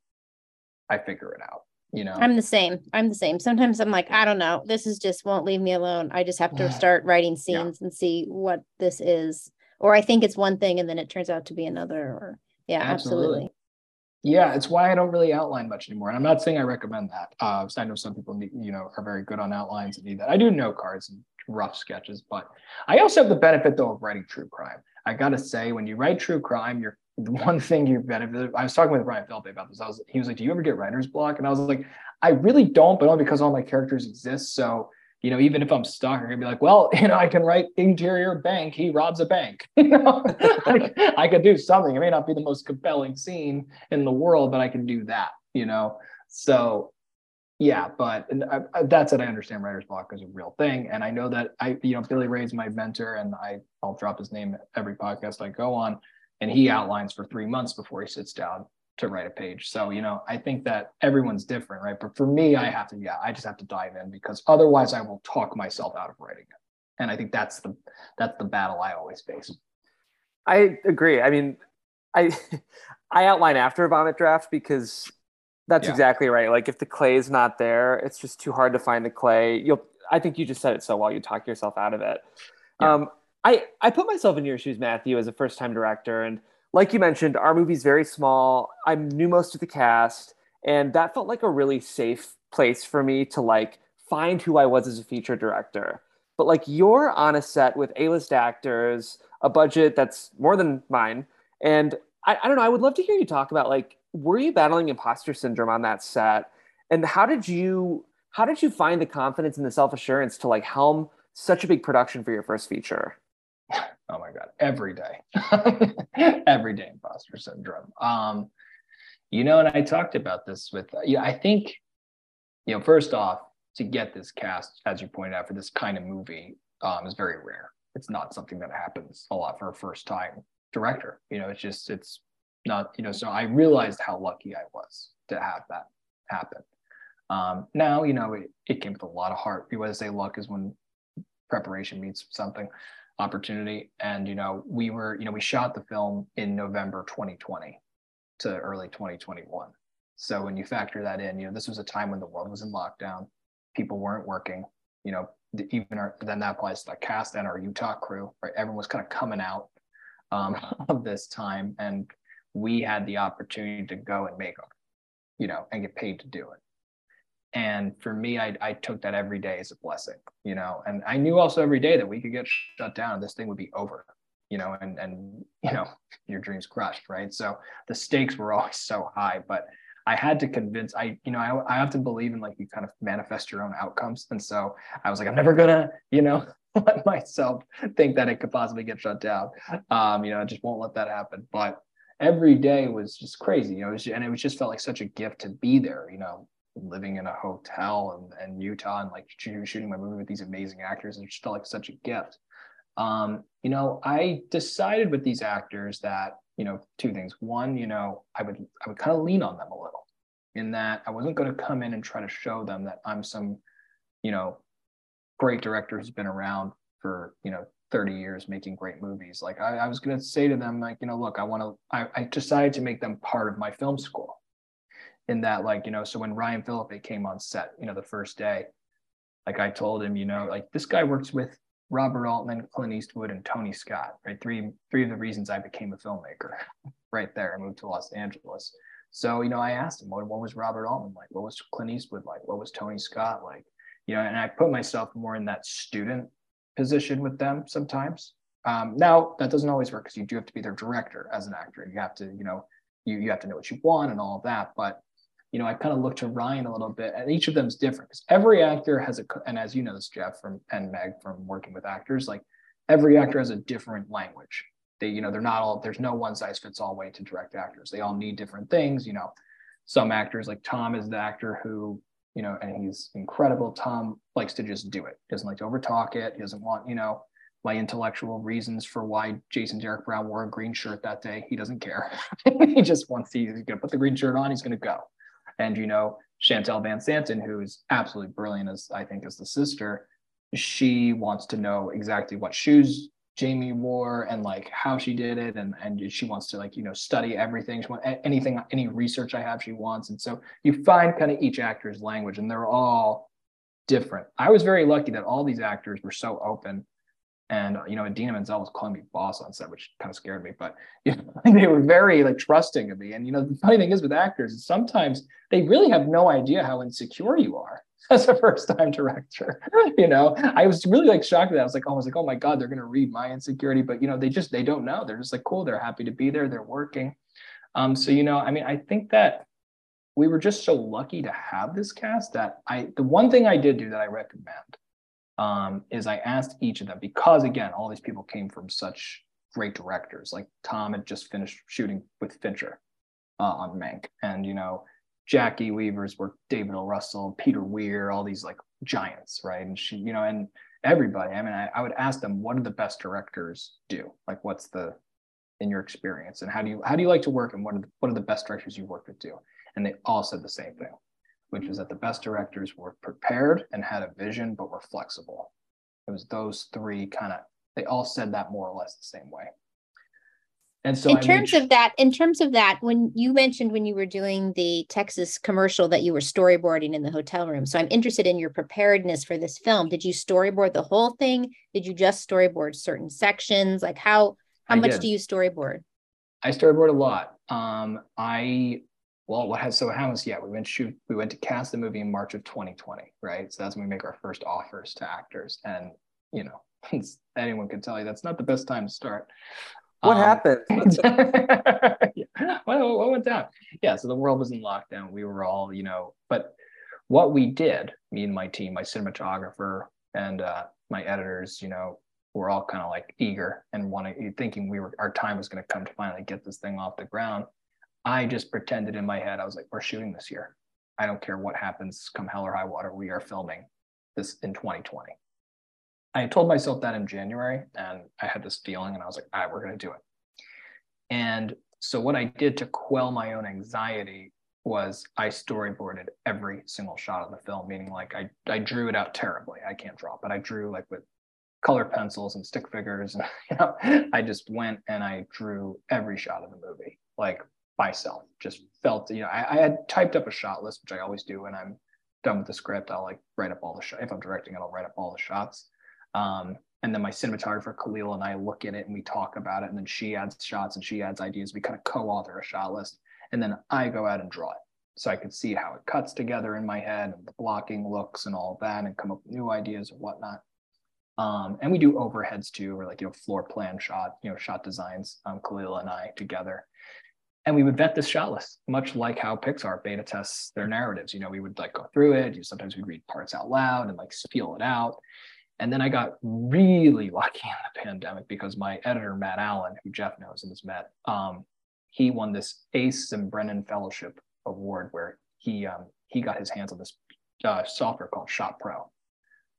i figure it out you know i'm the same i'm the same sometimes i'm like i don't know this is just won't leave me alone i just have to start writing scenes yeah. and see what this is or i think it's one thing and then it turns out to be another or yeah absolutely, absolutely. Yeah, it's why I don't really outline much anymore. And I'm not saying I recommend that. Uh, I know some people need, you know, are very good on outlines and need that. I do know cards and rough sketches, but I also have the benefit though of writing true crime. I gotta say, when you write true crime, you're the one thing you benefit. I was talking with Ryan Phillippe about this. I was, he was like, "Do you ever get writer's block?" And I was like, "I really don't, but only because all my characters exist. So you know, even if I'm stuck, I'm gonna be like, well, [LAUGHS] you know, I can write interior bank. He robs a bank. [LAUGHS] you know, [LAUGHS] like, I could do something. It may not be the most compelling scene in the world, but I can do that. You know, so yeah, but I, I, that's it. I understand writer's block is a real thing, and I know that I, you know, Billy Ray's my mentor, and I I'll drop his name every podcast I go on, and he outlines for three months before he sits down to write a page. So, you know, I think that everyone's different, right? But for me, I have to, yeah, I just have to dive in because otherwise I will talk myself out of writing it. And I think that's the that's the battle I always face. I agree. I mean, I [LAUGHS] I outline after a vomit draft because that's yeah. exactly right. Like if the clay is not there, it's just too hard to find the clay. You'll I think you just said it so well. You talk yourself out of it. Yeah. Um, I I put myself in your shoes, Matthew, as a first time director, and like you mentioned, our movie's very small. I knew most of the cast, and that felt like a really safe place for me to like find who I was as a feature director. But like you're on a set with A-list actors, a budget that's more than mine, and I, I don't know. I would love to hear you talk about like were you battling imposter syndrome on that set, and how did you how did you find the confidence and the self assurance to like helm such a big production for your first feature? Oh my god. Every day. [LAUGHS] Every day imposter syndrome. Um you know and i talked about this with yeah i think you know first off to get this cast as you pointed out for this kind of movie um, is very rare. It's not something that happens a lot for a first time director. You know it's just it's not you know so i realized how lucky i was to have that happen. Um, now you know it, it came with a lot of heart. You want to say luck is when preparation meets something opportunity. And, you know, we were, you know, we shot the film in November 2020 to early 2021. So when you factor that in, you know, this was a time when the world was in lockdown, people weren't working, you know, even our, then that applies to the cast and our Utah crew, right? Everyone was kind of coming out um, [LAUGHS] of this time and we had the opportunity to go and make them, you know, and get paid to do it and for me I, I took that every day as a blessing you know? And i knew also every day that we could get shut down this thing would be over you know? And and you know [LAUGHS] your dreams crushed right? So the stakes were [LAUGHS] always so high but i had to convince i you know i, I often believe in like you kind of manifest your own outcomes. And so i was like i'm never gonna you know [LAUGHS] let myself think that it could possibly get shut down. Um you know i just won't let that happen. But every day was just crazy you know? It was, and it was just felt like such a gift to be there you know living in a hotel and, and Utah and like shooting my movie with these amazing actors. It just felt like such a gift. Um, you know, I decided with these actors that, you know, two things. One, you know, I would I would kind of lean on them a little in that I wasn't going to come in and try to show them that I'm some, you know, great director who's been around for, you know, 30 years making great movies. Like I, I was going to say to them, like, you know, look, I want to, I, I decided to make them part of my film school in that like you know so when ryan phillippe came on set you know the first day like i told him you know like this guy works with robert altman clint eastwood and tony scott right? Three three of the reasons i became a filmmaker [LAUGHS] right there. I moved to los angeles. So you know i asked him what, what was robert altman like? What was clint eastwood like? What was tony scott like? You know and i put myself more in that student position with them sometimes. Um, now that doesn't always work because you do have to be their director as an actor. You have to you know you, you have to know what you want and all of that. But you know, I kind of look to Ryan a little bit, and each of them is different because every actor has a, and as you know this, Jeff from and Meg from working with actors, like every actor has a different language. They, you know, they're not all. There's no one size fits all way to direct actors. They all need different things. You know, some actors like Tom is the actor who, you know, and he's incredible. Tom likes to just do it. Doesn't like to overtalk it. He doesn't want, you know, my intellectual reasons for why Jason Derek Brown wore a green shirt that day. He doesn't care. [LAUGHS] he just wants to, he's going to put the green shirt on. He's going to go. And you know, Shantel VanSanten, who is absolutely brilliant as I think as the sister, she wants to know exactly what shoes Jamie wore and like how she did it, and and she wants to like you know study everything. She want anything, any research I have, she wants. And so you find kind of each actor's language, and they're all different. I was very lucky that all these actors were so open And you know, Idina Menzel was calling me boss on set, which kind of scared me. But [LAUGHS] you know, they were very like trusting of me. And you know, the funny thing is with actors, is sometimes they really have no idea how insecure you are [LAUGHS] as a first time director. [LAUGHS] you know, I was really like shocked at that. I was like, oh, I was like, oh my God, they're gonna read my insecurity. But you know, they just they don't know. They're just like, cool, they're happy to be there, they're working. Um, so you know, I mean, I think that we were just so lucky to have this cast that I the one thing I did do that I recommend um, is I asked each of them because again, all these people came from such great directors. Like Tom had just finished shooting with Fincher uh, on Mank, and you know Jacki Weaver's worked David O. Russell, Peter Weir, all these like giants, right? And she, you know, and everybody. I mean, I, I would ask them, what do the best directors do? Like, what's the in your experience, and how do you how do you like to work, and what are the, what are the best directors you worked with do? And they all said the same thing which is that the best directors were prepared and had a vision, but were flexible. It was those three kind of, they all said that more or less the same way. And so in I terms of that, in terms of that, when you mentioned when you were doing the Texas commercial that you were storyboarding in the hotel room. So I'm interested in your preparedness for this film. Did you storyboard the whole thing? Did you just storyboard certain sections? Like how how I much did. do you storyboard? I storyboard a lot. Um, I well, what has so what happens? Yeah, we went shoot, we went to cast the movie in March of 2020, right? So that's when we make our first offers to actors, and you know, [LAUGHS] anyone can tell you that's not the best time to start. What um, happened? [LAUGHS] yeah. what, what went down? Yeah, so the world was in lockdown. We were all, you know, but what we did, me and my team, my cinematographer and uh, my editors, you know, were all kind of like eager and wanting, thinking we were our time was going to come to finally get this thing off the ground. I just pretended in my head, I was like, we're shooting this year. I don't care what happens, come hell or high water, we are filming this in 2020. I told myself that in January and I had this feeling and I was like, all right, we're going to do it. And so what I did to quell my own anxiety was I storyboarded every single shot of the film, meaning like I, I drew it out terribly. I can't draw, but I drew like with color pencils and stick figures. And, [LAUGHS] you know, I just went and I drew every shot of the movie, like myself. Just felt, you know, I, I, had typed up a shot list, which I always do when I'm done with the script. I'll like write up all the shots. If I'm directing it, I'll write up all the shots. Um, and then my cinematographer Khalil and I look at it and we talk about it. And then she adds shots and she adds ideas. We kind of co-author a shot list, and then I go out and draw it, so I could see how it cuts together in my head and the blocking looks and all that, and come up with new ideas and whatnot. Um, and we do overheads too, or like you know floor plan shot, you know shot designs. Um, Khalil and I together, and we would vet this shot list, much like how Pixar beta tests their narratives. You know, we would like go through it. You sometimes we'd read parts out loud and like feel it out. And then I got really lucky in the pandemic because my editor Matt Allen, who Jeff knows and has met, um, he won this Ace and Brennan Fellowship Award where he um, he got his hands on this uh, software called Shot Pro,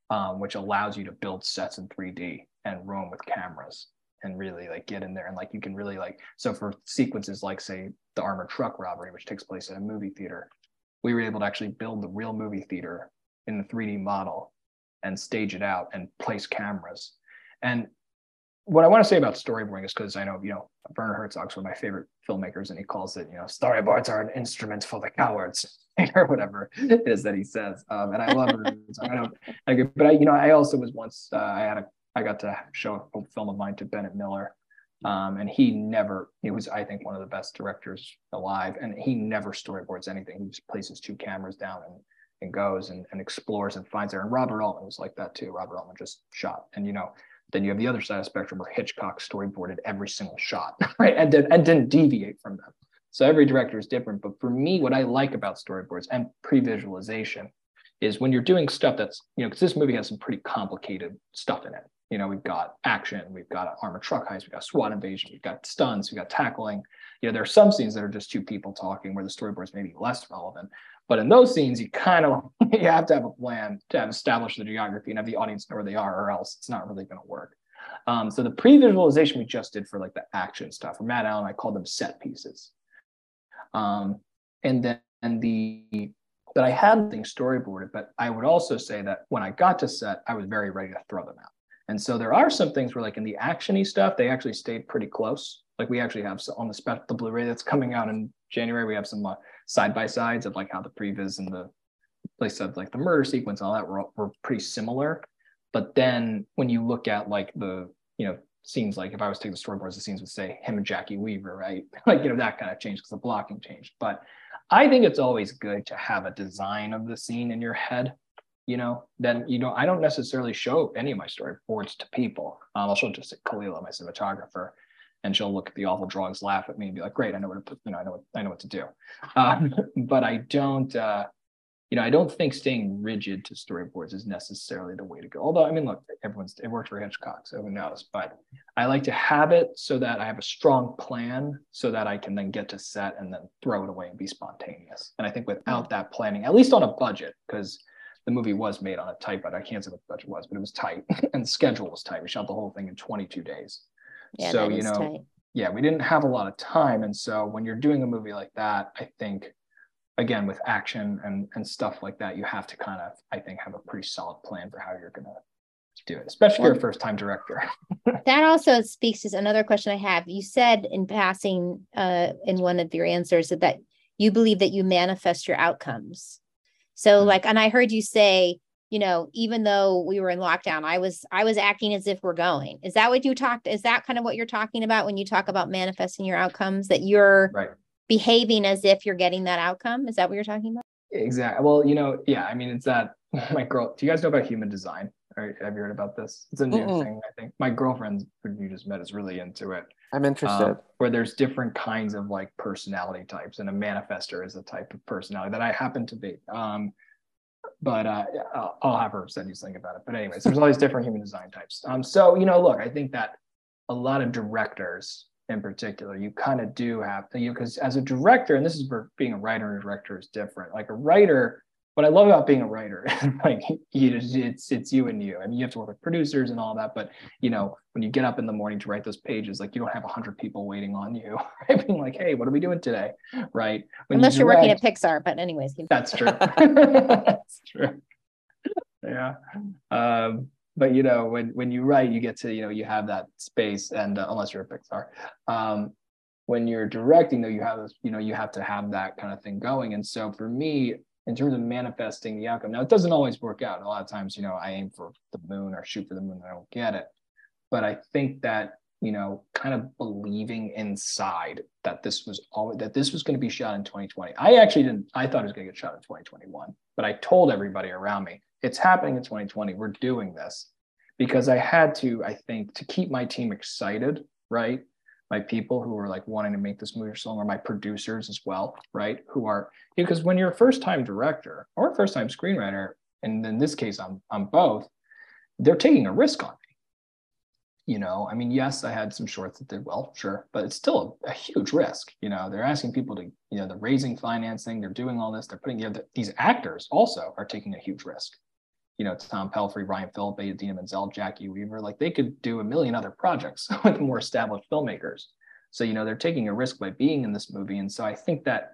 um, which allows you to build sets in 3D and roam with cameras and really like get in there and like you can really like so for sequences like say the armored truck robbery which takes place at a movie theater we were able to actually build the real movie theater in the 3d model and stage it out and place cameras. And what i want to say about storyboarding is because i know you know werner herzog's one of my favorite filmmakers and he calls it you know storyboards are an instrument for the cowards [LAUGHS] or whatever it is that he says. Um, and i love it i don't I agree, but i you know i also was once uh, i had a I got to show a film of mine to Bennett Miller. Um, and he never, he was, I think, one of the best directors alive. And he never storyboards anything. He just places two cameras down and, and goes and, and explores and finds there. And Robert Altman was like that too. Robert Altman just shot. And, you know, then you have the other side of the spectrum where Hitchcock storyboarded every single shot, [LAUGHS] right? And, did, and didn't deviate from them. So every director is different. But for me, what I like about storyboards and pre visualization is when you're doing stuff that's, you know, because this movie has some pretty complicated stuff in it you know, we've got action, we've got armored truck heist, we've got SWAT invasion, we've got stunts, we've got tackling. You know, there are some scenes that are just two people talking where the storyboards may be less relevant. But in those scenes, you kind of [LAUGHS] you have to have a plan to have established the geography and have the audience know where they are, or else it's not really going to work. Um, so the pre-visualization we just did for like the action stuff, for Matt Allen, I called them set pieces. Um, and then and the that I had things storyboarded, but I would also say that when I got to set, I was very ready to throw them out. And so there are some things where like in the actiony stuff, they actually stayed pretty close. Like we actually have on the spec the Blu-ray that's coming out in January, we have some uh, side by sides of like how the previs and the place of like the murder sequence and all that were, were pretty similar. But then when you look at like the, you know, scenes like if I was take the storyboards, the scenes would say him and Jacki Weaver, right? [LAUGHS] like, you know, that kind of changed because the blocking changed. But I think it's always good to have a design of the scene in your head. You know, then you know I don't necessarily show any of my storyboards to people. Um, I'll show it to Kalila, my cinematographer, and she'll look at the awful drawings, laugh at me, and be like, "Great, I know what to put. You know, I know what I know what to do." Um, [LAUGHS] but I don't. Uh, you know, I don't think staying rigid to storyboards is necessarily the way to go. Although, I mean, look, everyone's it worked for Hitchcock, so who knows? But I like to have it so that I have a strong plan, so that I can then get to set and then throw it away and be spontaneous. And I think without that planning, at least on a budget, because the movie was made on a tight budget. I can't say what the budget was, but it was tight, [LAUGHS] and the schedule was tight. We shot the whole thing in 22 days. Yeah, so you know, tight. yeah, we didn't have a lot of time, and so when you're doing a movie like that, I think again with action and and stuff like that you have to kind of i think have a pretty solid plan for how you're going to do it especially well, if you're a first time director [LAUGHS] that also speaks to another question i have you said in passing uh, in one of your answers that, that you believe that you manifest your outcomes so mm-hmm. like and i heard you say you know even though we were in lockdown i was i was acting as if we're going is that what you talked is that kind of what you're talking about when you talk about manifesting your outcomes that you're right behaving as if you're getting that outcome. Is that what you're talking about? Exactly. Well, you know, yeah, I mean, it's that [LAUGHS] my girl, do you guys know about human design? Or have you heard about this? It's a new Mm-mm. thing, I think. My girlfriend who you just met is really into it. I'm interested. Um, where there's different kinds of like personality types, and a manifester is a type of personality that I happen to be. Um, but uh, I'll, I'll, have her send you something about it. But anyways, there's all these different human design types. Um, so you know, look, I think that a lot of directors in particular, you kind of do have to, you because as a director, and this is where being a writer and a director is different. Like a writer, what I love about being a writer, [LAUGHS] like you it's it's you and you. I mean, you have to work with producers and all that, but you know, when you get up in the morning to write those pages, like you don't have a hundred people waiting on you, [LAUGHS] right? Being like, hey, what are we doing today, right? When Unless you are working at Pixar, but anyways, that's true. [LAUGHS] that's true. Yeah. Um, but you know when when you write you get to you know you have that space and uh, unless you're a pixar um, when you're directing though you have this you know you have to have that kind of thing going and so for me in terms of manifesting the outcome. Now it doesn't always work out. A lot of times you know i aim for the moon or shoot for the moon and i don't get it. But i think that you know kind of believing inside that this was all that this was going to be shot in 2020 i actually didn't i thought it was going to get shot in 2021 but i told everybody around me it's happening in 2020. We're doing this. Because I had to, I think, to keep my team excited, right? My people who are like wanting to make this movie so long, or my producers as well, right? Who are because when you're a first-time director or a first-time screenwriter, and in this case, I'm I'm both, they're taking a risk on me. You know, I mean, yes, I had some shorts that did well, sure, but it's still a, a huge risk. You know, they're asking people to, you know, they're raising financing, they're doing all this, they're putting together. These actors also are taking a huge risk you know, Tom Pelphrey, Ryan Phillippe, Idina Menzel, Jacki Weaver, like they could do a million other projects [LAUGHS] with more established filmmakers. So, you know, they're taking a risk by being in this movie. And so I think that,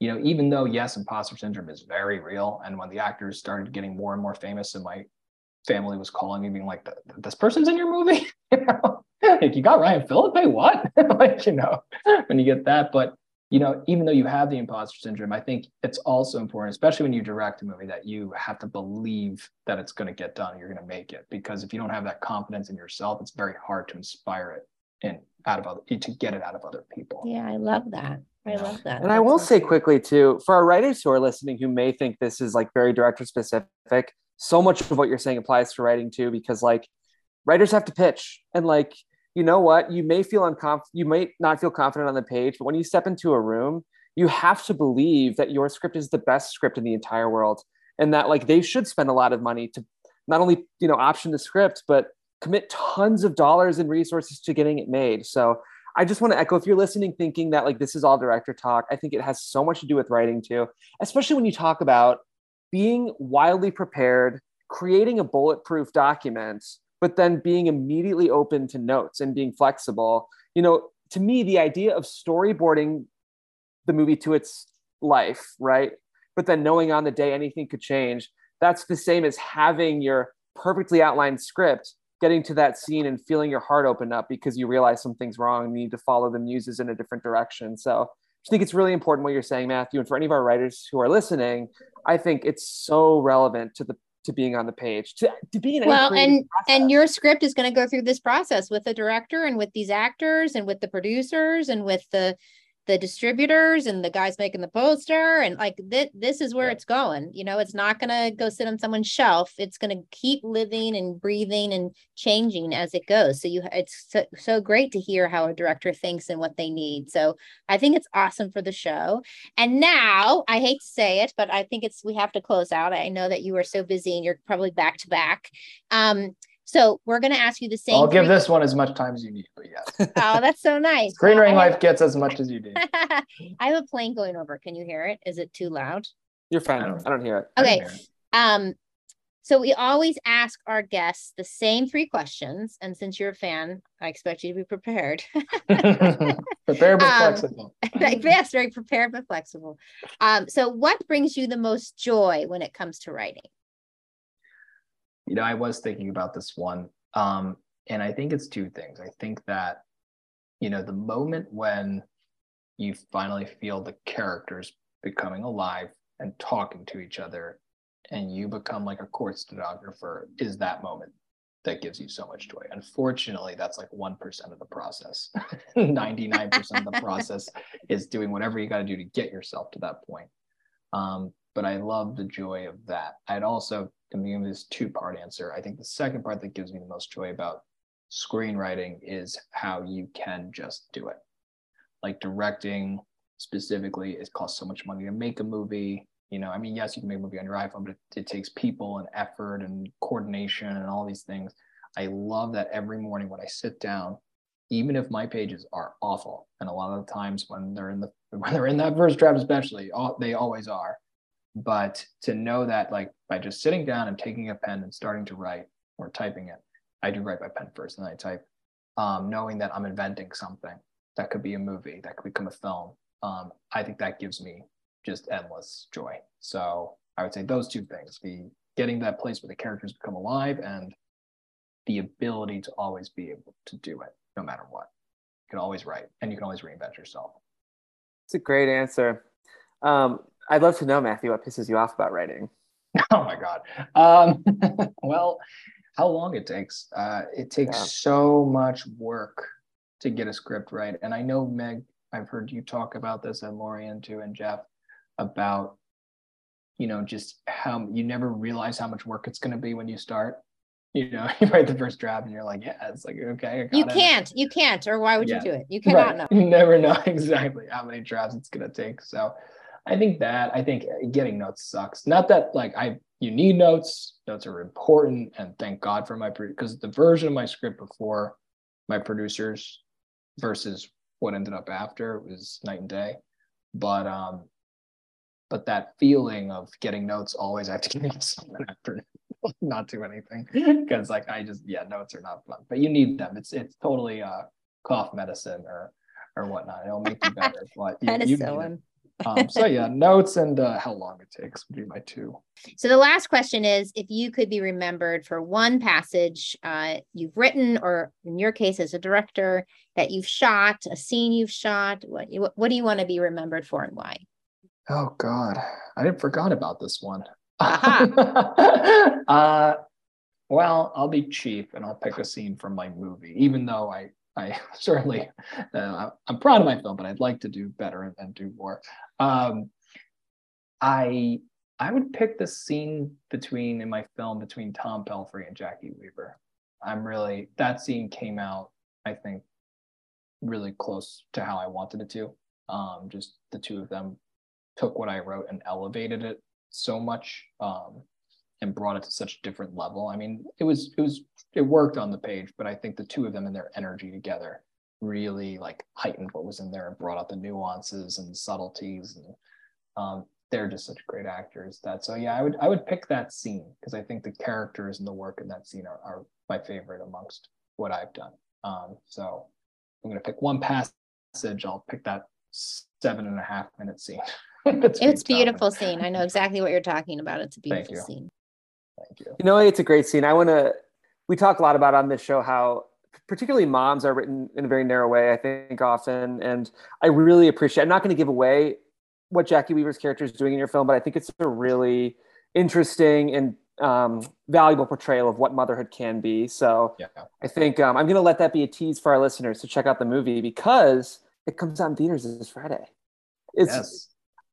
you know, even though, yes, imposter syndrome is very real. And when the actors started getting more and more famous and my family was calling me being like, this person's in your movie, [LAUGHS] you know, like you got Ryan Phillippe, what? [LAUGHS] like, you know, when you get that, but you know, even though you have the imposter syndrome, I think it's also important, especially when you direct a movie, that you have to believe that it's going to get done. You're going to make it because if you don't have that confidence in yourself, it's very hard to inspire it and out of other to get it out of other people. Yeah, I love that. I love that. And That's I will awesome. say quickly too, for our writers who are listening who may think this is like very director specific, so much of what you're saying applies to writing too, because like writers have to pitch and like you know what? You may feel unconf- you might not feel confident on the page but when you step into a room you have to believe that your script is the best script in the entire world and that like they should spend a lot of money to not only you know option the script but commit tons of dollars and resources to getting it made. So i just want to echo if you're listening thinking that like this is all director talk i think it has so much to do with writing too especially when you talk about being wildly prepared creating a bulletproof document but then being immediately open to notes and being flexible. You know, to me, the idea of storyboarding the movie to its life, right? But then knowing on the day anything could change, that's the same as having your perfectly outlined script, getting to that scene and feeling your heart open up because you realize something's wrong and you need to follow the muses in a different direction. So I think it's really important what you're saying, Matthew. And for any of our writers who are listening, I think it's so relevant to the to being on the page to, to being well and and your script is going to go through this process with the director and with these actors and with the producers and with the the distributors and the guys making the poster and like th- this is where yeah. it's going you know? It's not going to go sit on someone's shelf. It's going to keep living and breathing and changing as it goes. So you it's so, so great to hear how a director thinks and what they need. So i think it's awesome for the show. And now i hate to say it but i think it's we have to close out. I know that you are so busy and you're probably back to back. Um so we're going to ask you the same. I'll give this one as much time as you need, but yes. [LAUGHS] oh, that's so nice. Screenwriting life gets as much as you do. [LAUGHS] I have a plane going over. Can you hear it? Is it too loud? You're fine. I don't, I don't hear it. Okay. Hear it. Um, so we always ask our guests the same three questions, and since you're a fan, I expect you to be prepared. [LAUGHS] prepared but um, flexible. yes, very prepared but flexible. Um, so, what brings you the most joy when it comes to writing? You know, I was thinking about this one. Um, and I think it's two things. I think that, you know, the moment when you finally feel the characters becoming alive and talking to each other and you become like a court stenographer is that moment that gives you so much joy. Unfortunately, that's like 1% of the process. [LAUGHS] 99% of the [LAUGHS] process is doing whatever you got to do to get yourself to that point. Um, but I love the joy of that. I'd also give this two part answer. I think the second part that gives me the most joy about screenwriting is how you can just do it. Like directing specifically, it costs so much money to make a movie. You know, I mean, yes, you can make a movie on your iPhone, but it, it takes people and effort and coordination and all these things. I love that every morning when I sit down, even if my pages are awful, and a lot of the times when they're in the [LAUGHS] when they're in that first draft, especially, they always are but to know that like by just sitting down and taking a pen and starting to write or typing it i do write by pen first and then i type um, knowing that i'm inventing something that could be a movie that could become a film um, i think that gives me just endless joy. So i would say those two things the getting that place where the characters become alive and the ability to always be able to do it no matter what. You can always write and you can always reinvent yourself. It's a great answer. Um, I'd love to know, Matthew, what pisses you off about writing. [LAUGHS] Oh my God. Um, [LAUGHS] well, how long it takes. Uh, it takes yeah. so much work to get a script right. And I know, Meg, I've heard you talk about this and Lorien too, and Jeff about, you know, just how you never realize how much work it's going to be when you start. You know, [LAUGHS] you write the first draft and you're like, yeah, it's like, okay. You can't, it. you can't, or why would yeah. you do it? You cannot right. know. You never know exactly how many drafts it's going to take. So, I think that I think getting notes sucks. Not that like I you need notes. Notes are important, and thank God for my because the version of my script before my producers versus what ended up after was night and day. But um, but that feeling of getting notes always I have to give [LAUGHS] something after [LAUGHS] not do anything because like I just yeah notes are not fun. But you need them. It's it's totally uh cough medicine or or whatnot. It'll make you better. But you, you um, so yeah, notes and uh, how long it takes would be my two. So the last question is: If you could be remembered for one passage uh, you've written, or in your case as a director that you've shot, a scene you've shot, what what do you want to be remembered for and why? Oh God, I didn't forgot about this one. [LAUGHS] uh, well, I'll be cheap and I'll pick a scene from my movie, even though I I [LAUGHS] certainly, uh, I'm proud of my film, but I'd like to do better and, and do more. Um, I I would pick the scene between in my film between Tom Pelphrey and Jacki Weaver. I'm really that scene came out, I think, really close to how I wanted it to. Um, just the two of them took what I wrote and elevated it so much. Um, and brought it to such a different level. I mean, it was it was it worked on the page, but I think the two of them and their energy together really like heightened what was in there and brought out the nuances and subtleties and um, they're just such great actors that so yeah I would I would pick that scene because I think the characters and the work in that scene are, are my favorite amongst what I've done. Um, so I'm gonna pick one passage. I'll pick that seven and a half minute scene. [LAUGHS] it's beautiful scene. I know exactly what you're talking about. It's a beautiful scene. Thank you. You know, it's a great scene. I want to. We talk a lot about on this show how particularly moms are written in a very narrow way. I think often, and I really appreciate. I'm not going to give away what Jacki Weaver's character is doing in your film, but I think it's a really interesting and um, valuable portrayal of what motherhood can be. So Yeah. I think um, I'm going to let that be a tease for our listeners to check out the movie because it comes out in theaters this Friday. It's yes.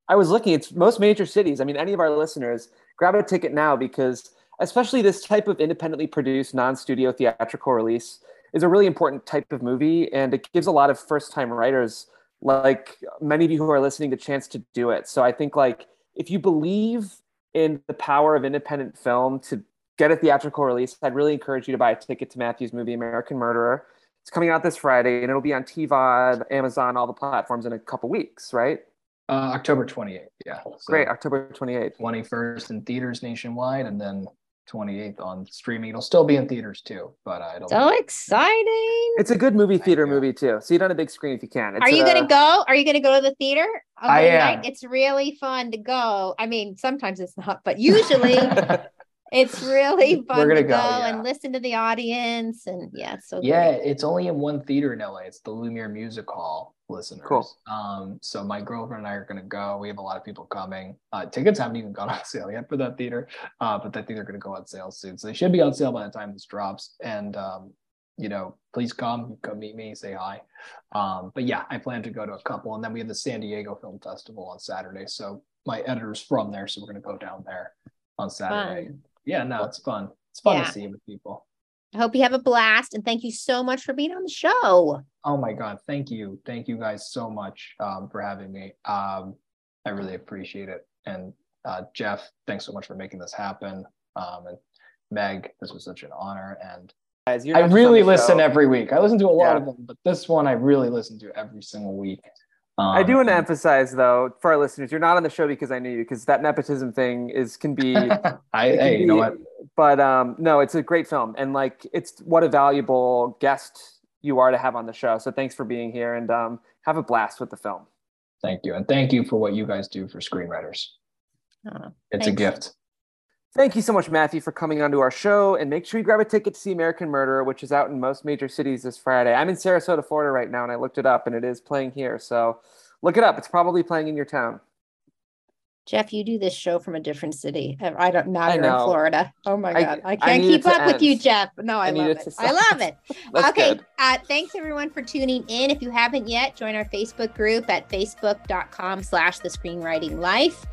I was looking, it's most major cities. I mean, any of our listeners, grab a ticket now because, especially this type of independently produced non studio theatrical release, is a really important type of movie. And it gives a lot of first time writers, like many of you who are listening, the chance to do it. So I think, like, if you believe in the power of independent film to get a theatrical release, I'd really encourage you to buy a ticket to Matthew's movie, American Murderer. It's coming out this Friday and it'll be on TVOD, Amazon, all the platforms in a couple weeks, right? Uh, October 28th. Yeah. So Great, October 28th. 21st in theaters nationwide, and then 28th on streaming. It'll still be in theaters too, but I don't. So exciting. It's a good movie theater movie too. See it on a big screen if you can. It's Are you uh, going to go? Are you going to go to the theater? I am. night? It's really fun to go. I mean, sometimes it's not, but usually [LAUGHS] it's really fun gonna to go, go, yeah. and listen to the audience. And yeah, so Yeah, great. it's only in one theater in LA. It's the Lumiere Music Hall, listeners. Cool. Um, so my girlfriend and I are gonna go. We have a lot of people coming. Uh, tickets haven't even gone [LAUGHS] on sale yet for that theater, uh, but I think they're gonna go on sale soon. So they should be on sale by the time this drops. And um, you know, please come, come meet me, say hi. Um, but yeah, I plan to go to a couple, and then we have the San Diego Film Festival on Saturday. So my editor's from there, so we're gonna go down there on Saturday. Fun. Yeah, no, it's fun. It's fun Yeah. to see with people. I hope you have a blast. And thank you so much for being on the show. Oh my God. Thank you. Thank you guys so much um, for having me. Um, I really appreciate it. And uh, Jeff, thanks so much for making this happen. Um, and Meg, this was such an honor. And Guys, you're I not just on really listen show. every week. I listen to a lot Yeah. of them, but this one I really listen to every single week. Um, I do want to emphasize though for our listeners, you're not on the show because I knew you because that nepotism thing is can be [LAUGHS] I, can hey, you know be- what? But um, no, it's a great film, and like it's what a valuable guest you are to have on the show. So thanks for being here, and um, have a blast with the film. Thank you. And thank you for what you guys do for screenwriters. Oh, It's a gift. Thank you so much, Matthew, for coming onto our show, and make sure you grab a ticket to see American Murderer, which is out in most major cities this Friday. I'm in Sarasota, Florida, right now, and I looked it up, and it is playing here. So look it up; it's probably playing in your town. Jeff, you do this show from a different city. I don't now you're in. Florida. Oh my I- god. I, I can't it keep up with you. Jeff. No, I, I love it it. I love it. [LAUGHS] Okay. Uh, thanks everyone for tuning in. If you haven't yet, join our Facebook group at facebook.com slash the screenwriting life.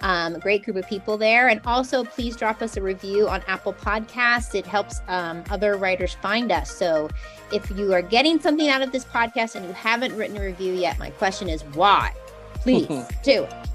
Um, great group of people there. And also please drop us a review on Apple Podcasts. It helps um, other writers find us. So if you are getting something out of this podcast and you haven't written a review yet, my question is why? Please [LAUGHS] do it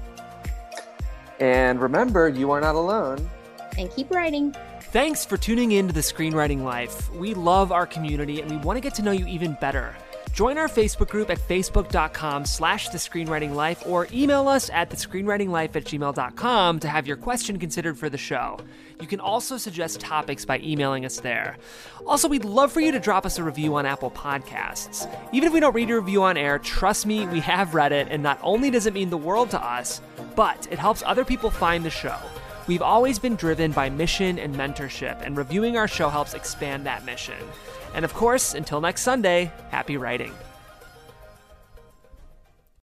And remember, you are not alone. and keep writing. Thanks for tuning in to the Screenwriting Life. We love our community and we want to get to know you even better. Join our Facebook group at facebook.com slash the screenwriting life or email us at the screenwritinglife at gmail.com to have your question considered for the show. You can also suggest topics by emailing us there. Also, we'd love for you to drop us a review on Apple Podcasts. Even if we don't read your review on air, trust me, we have read it, and not only does it mean the world to us, but it helps other people find the show. We've always been driven by mission and mentorship, and reviewing our show helps expand that mission. And of course, until next Sunday, happy writing.